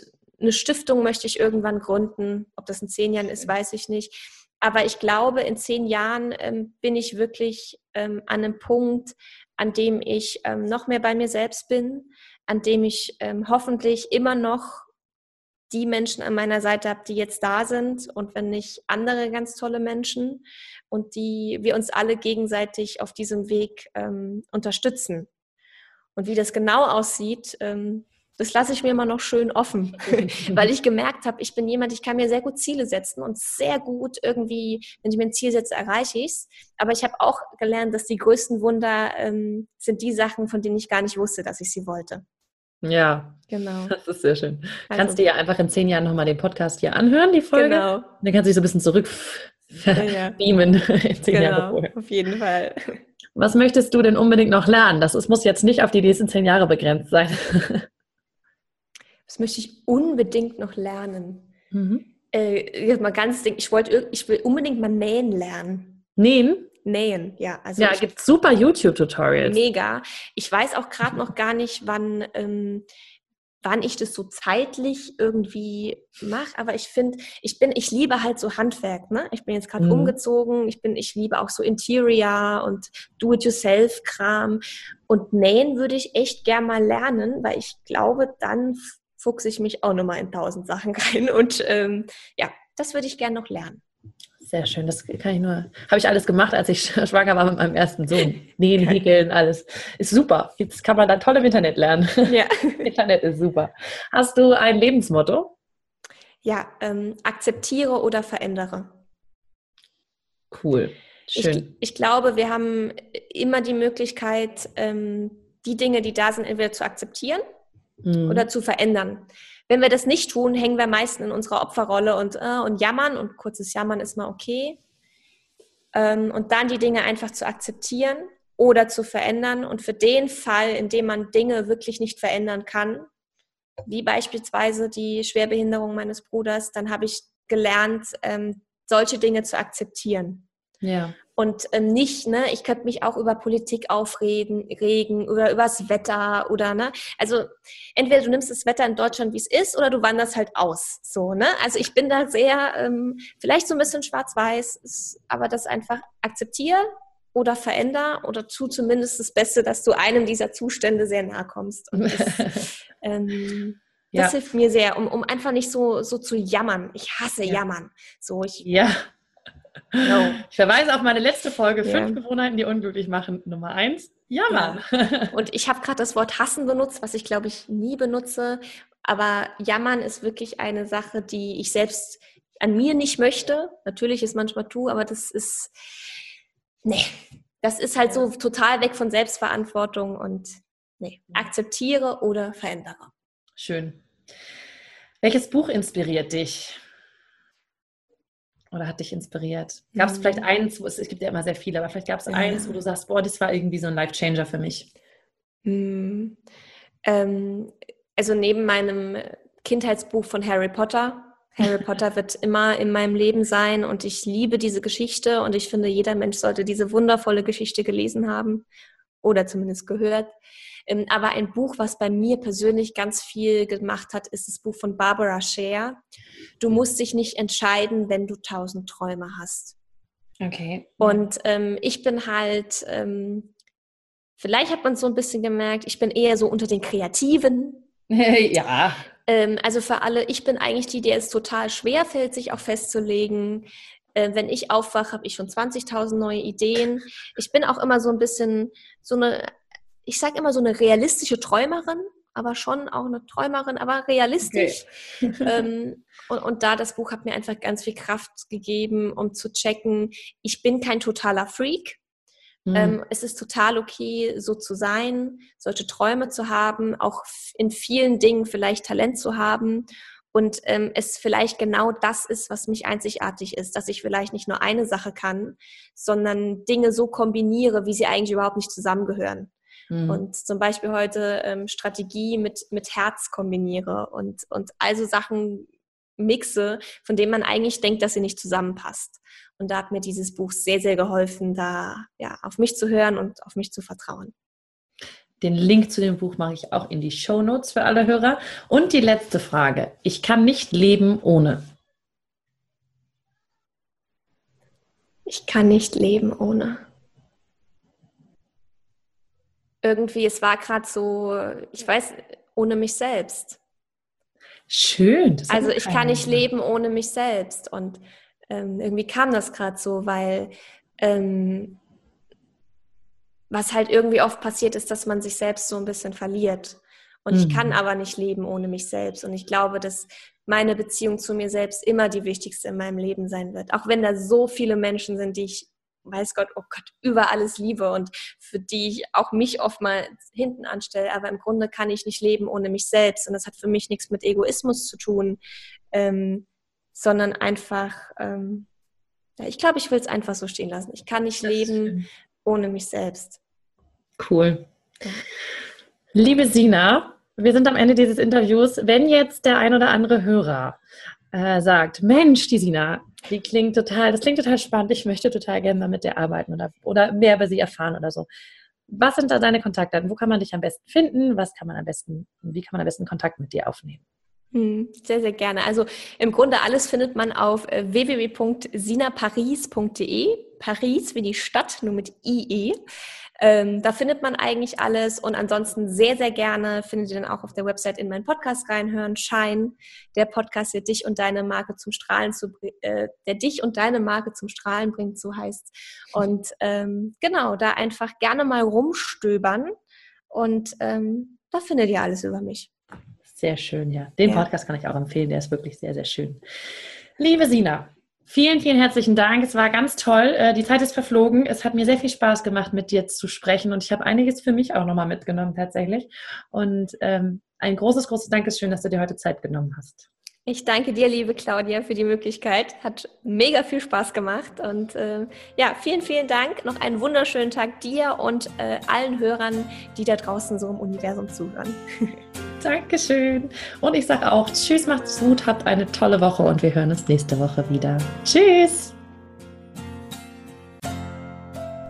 eine Stiftung möchte ich irgendwann gründen. Ob das in zehn Jahren ist, weiß ich nicht. Aber ich glaube, in zehn Jahren ähm, bin ich wirklich ähm, an einem Punkt, an dem ich ähm, noch mehr bei mir selbst bin, an dem ich ähm, hoffentlich immer noch die Menschen an meiner Seite habe, die jetzt da sind und wenn nicht andere ganz tolle Menschen und die wir uns alle gegenseitig auf diesem Weg ähm, unterstützen. Und wie das genau aussieht, ähm, das lasse ich mir immer noch schön offen, weil ich gemerkt habe, ich bin jemand, ich kann mir sehr gut Ziele setzen und sehr gut irgendwie, wenn ich mir ein Ziel setze, erreiche ich es. Aber ich habe auch gelernt, dass die größten Wunder ähm, sind die Sachen, von denen ich gar nicht wusste, dass ich sie wollte. Ja, genau. Das ist sehr schön. Also, kannst du ja einfach in zehn Jahren nochmal den Podcast hier anhören, die Folge. Genau. Dann kannst du dich so ein bisschen zurück ja, ja. beamen in zehn genau, Jahre vorher. Auf jeden Fall. Was möchtest du denn unbedingt noch lernen? Das muss jetzt nicht auf die nächsten zehn Jahre begrenzt sein. Was möchte ich unbedingt noch lernen? Mhm. Äh, mal ganz, ich wollte, ich will unbedingt mal nähen lernen. Nähen? Nähen, ja. Also ja, gibt super YouTube-Tutorials. Mega. Ich weiß auch gerade noch gar nicht, wann, ähm, wann ich das so zeitlich irgendwie mache, aber ich finde, ich bin, ich liebe halt so Handwerk, ne? Ich bin jetzt gerade mhm. umgezogen, ich bin, ich liebe auch so Interior und Do-it-yourself-Kram. Und nähen würde ich echt gern mal lernen, weil ich glaube, dann fuchse ich mich auch nochmal in tausend Sachen rein. Und ähm, ja, das würde ich gern noch lernen. Sehr schön, das kann ich nur, habe ich alles gemacht, als ich schwanger war mit meinem ersten Sohn. Nähen, häkeln, alles. Ist super. Jetzt kann man dann toll im Internet lernen. Ja. Internet ist super. Hast du ein Lebensmotto? Ja, ähm, akzeptiere oder verändere. Cool. Schön. Ich, ich, glaube, wir haben immer die Möglichkeit, ähm, die Dinge, die da sind, entweder zu akzeptieren mhm. oder zu verändern wenn wir das nicht tun, hängen wir meistens in unserer Opferrolle und, äh, und jammern und kurzes Jammern ist mal okay. Ähm, und dann die Dinge einfach zu akzeptieren oder zu verändern. Und für den Fall, in dem man Dinge wirklich nicht verändern kann, wie beispielsweise die Schwerbehinderung meines Bruders, dann habe ich gelernt, ähm, solche Dinge zu akzeptieren. Ja. Und ähm, nicht, ne, ich könnte mich auch über Politik aufregen regen, oder übers Wetter oder ne. Also entweder du nimmst das Wetter in Deutschland, wie es ist, oder du wanderst halt aus. So, ne? Also ich bin da sehr, ähm, vielleicht so ein bisschen schwarz-weiß, aber das einfach akzeptiere oder veränder oder tu zumindest das Beste, dass du einem dieser Zustände sehr nahe kommst. Das, ähm, das ja. hilft mir sehr, um, um einfach nicht so, so zu jammern. Ich hasse ja. jammern. So, ich, ja. No. Ich verweise auf meine letzte Folge, ja. fünf Gewohnheiten, die unglücklich machen. Nummer eins, jammern. Ja. Und ich habe gerade das Wort hassen benutzt, was ich glaube ich nie benutze. Aber jammern ist wirklich eine Sache, die ich selbst an mir nicht möchte. Natürlich ist manchmal tu, aber das ist, nee, das ist halt so total weg von Selbstverantwortung und nee, akzeptiere oder verändere. Schön. Welches Buch inspiriert dich? Oder hat dich inspiriert? Gab es mhm. vielleicht eins, wo es, es gibt ja immer sehr viele, aber vielleicht gab es ja. eins, wo du sagst, boah, das war irgendwie so ein Life-Changer für mich? Mhm. Ähm, also neben meinem Kindheitsbuch von Harry Potter. Harry Potter wird immer in meinem Leben sein und ich liebe diese Geschichte und ich finde, jeder Mensch sollte diese wundervolle Geschichte gelesen haben oder zumindest gehört. Ähm, aber ein Buch, was bei mir persönlich ganz viel gemacht hat, ist das Buch von Barbara Scher. Du musst dich nicht entscheiden, wenn du tausend Träume hast. Okay. Und ähm, ich bin halt, ähm, vielleicht hat man so ein bisschen gemerkt, ich bin eher so unter den Kreativen. ja. Ähm, also für alle, ich bin eigentlich die, der es total schwer fällt, sich auch festzulegen. Äh, wenn ich aufwache, habe ich schon 20.000 neue Ideen. Ich bin auch immer so ein bisschen so eine ich sage immer so eine realistische Träumerin, aber schon auch eine Träumerin, aber realistisch. Okay. ähm, und, und, da das Buch hat mir einfach ganz viel Kraft gegeben, um zu checken, ich bin kein totaler Freak. Mhm. Ähm, es ist total okay, so zu sein, solche Träume zu haben, auch in vielen Dingen vielleicht Talent zu haben. Und ähm, es vielleicht genau das ist, was mich einzigartig ist, dass ich vielleicht nicht nur eine Sache kann, sondern Dinge so kombiniere, wie sie eigentlich überhaupt nicht zusammengehören mhm. und zum Beispiel heute ähm, Strategie mit, mit Herz kombiniere und, und also Sachen mixe, von denen man eigentlich denkt, dass sie nicht zusammenpasst. Und da hat mir dieses Buch sehr, sehr geholfen, da ja, auf mich zu hören und auf mich zu vertrauen. Den Link zu dem Buch mache ich auch in die Show Notes für alle Hörer. Und die letzte Frage. Ich kann nicht leben ohne. Ich kann nicht leben ohne irgendwie, es war gerade so, ich weiß, ohne mich selbst. Schön. Also ich kann nicht leben ohne mich selbst. Und ähm, irgendwie kam das gerade so, weil ähm, was halt irgendwie oft passiert ist, dass man sich selbst so ein bisschen verliert. Und mhm. ich kann mhm. aber nicht leben ohne mich selbst. Und ich glaube, dass meine Beziehung zu mir selbst immer die wichtigste in meinem Leben sein wird. Auch wenn da so viele Menschen sind, die ich weiß Gott, oh Gott, über alles liebe und für die ich auch mich oft mal hinten anstelle. Aber im Grunde kann ich nicht leben ohne mich selbst. Und das hat für mich nichts mit Egoismus zu tun, ähm, sondern einfach, ähm, ja, ich glaube, ich will es einfach so stehen lassen. Ich kann nicht das leben ohne mich selbst. Cool. Liebe Sina, wir sind am Ende dieses Interviews. Wenn jetzt der ein oder andere Hörer äh, sagt, Mensch, die Sina, die klingt total, das klingt total spannend, ich möchte total gerne mal mit dir arbeiten oder, oder mehr über sie erfahren oder so. Was sind da deine Kontaktdaten? Wo kann man dich am besten finden? Was kann man am besten, wie kann man am besten Kontakt mit dir aufnehmen? Hm, sehr, sehr gerne. Also im Grunde alles findet man auf äh, www.sinaparis.de. Paris wie die Stadt, nur mit IE. Ähm, da findet man eigentlich alles und ansonsten sehr, sehr gerne findet ihr dann auch auf der Website in meinen Podcast reinhören. Shine, der Podcast, der dich und deine Marke zum Strahlen zu, äh, der dich und deine Marke zum Strahlen bringt, so heißt. Und ähm, genau, da einfach gerne mal rumstöbern und ähm, da findet ihr alles über mich. Sehr schön, ja. Den ja. Podcast kann ich auch empfehlen, der ist wirklich sehr, sehr schön. Liebe Sina, Vielen, vielen herzlichen Dank. Es war ganz toll. Äh, die Zeit ist verflogen. Es hat mir sehr viel Spaß gemacht, mit dir zu sprechen und ich habe einiges für mich auch nochmal mitgenommen tatsächlich. Und ähm, ein großes, großes Dankeschön, dass du dir heute Zeit genommen hast. Ich danke dir, liebe Claudia, für die Möglichkeit. Hat mega viel Spaß gemacht. Und äh, ja, vielen, vielen Dank. Noch einen wunderschönen Tag dir und äh, allen Hörern, die da draußen so im Universum zuhören. Dankeschön. Und ich sage auch Tschüss, macht's gut, habt eine tolle Woche und wir hören uns nächste Woche wieder. Tschüss.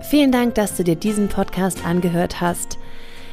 Vielen Dank, dass du dir diesen Podcast angehört hast.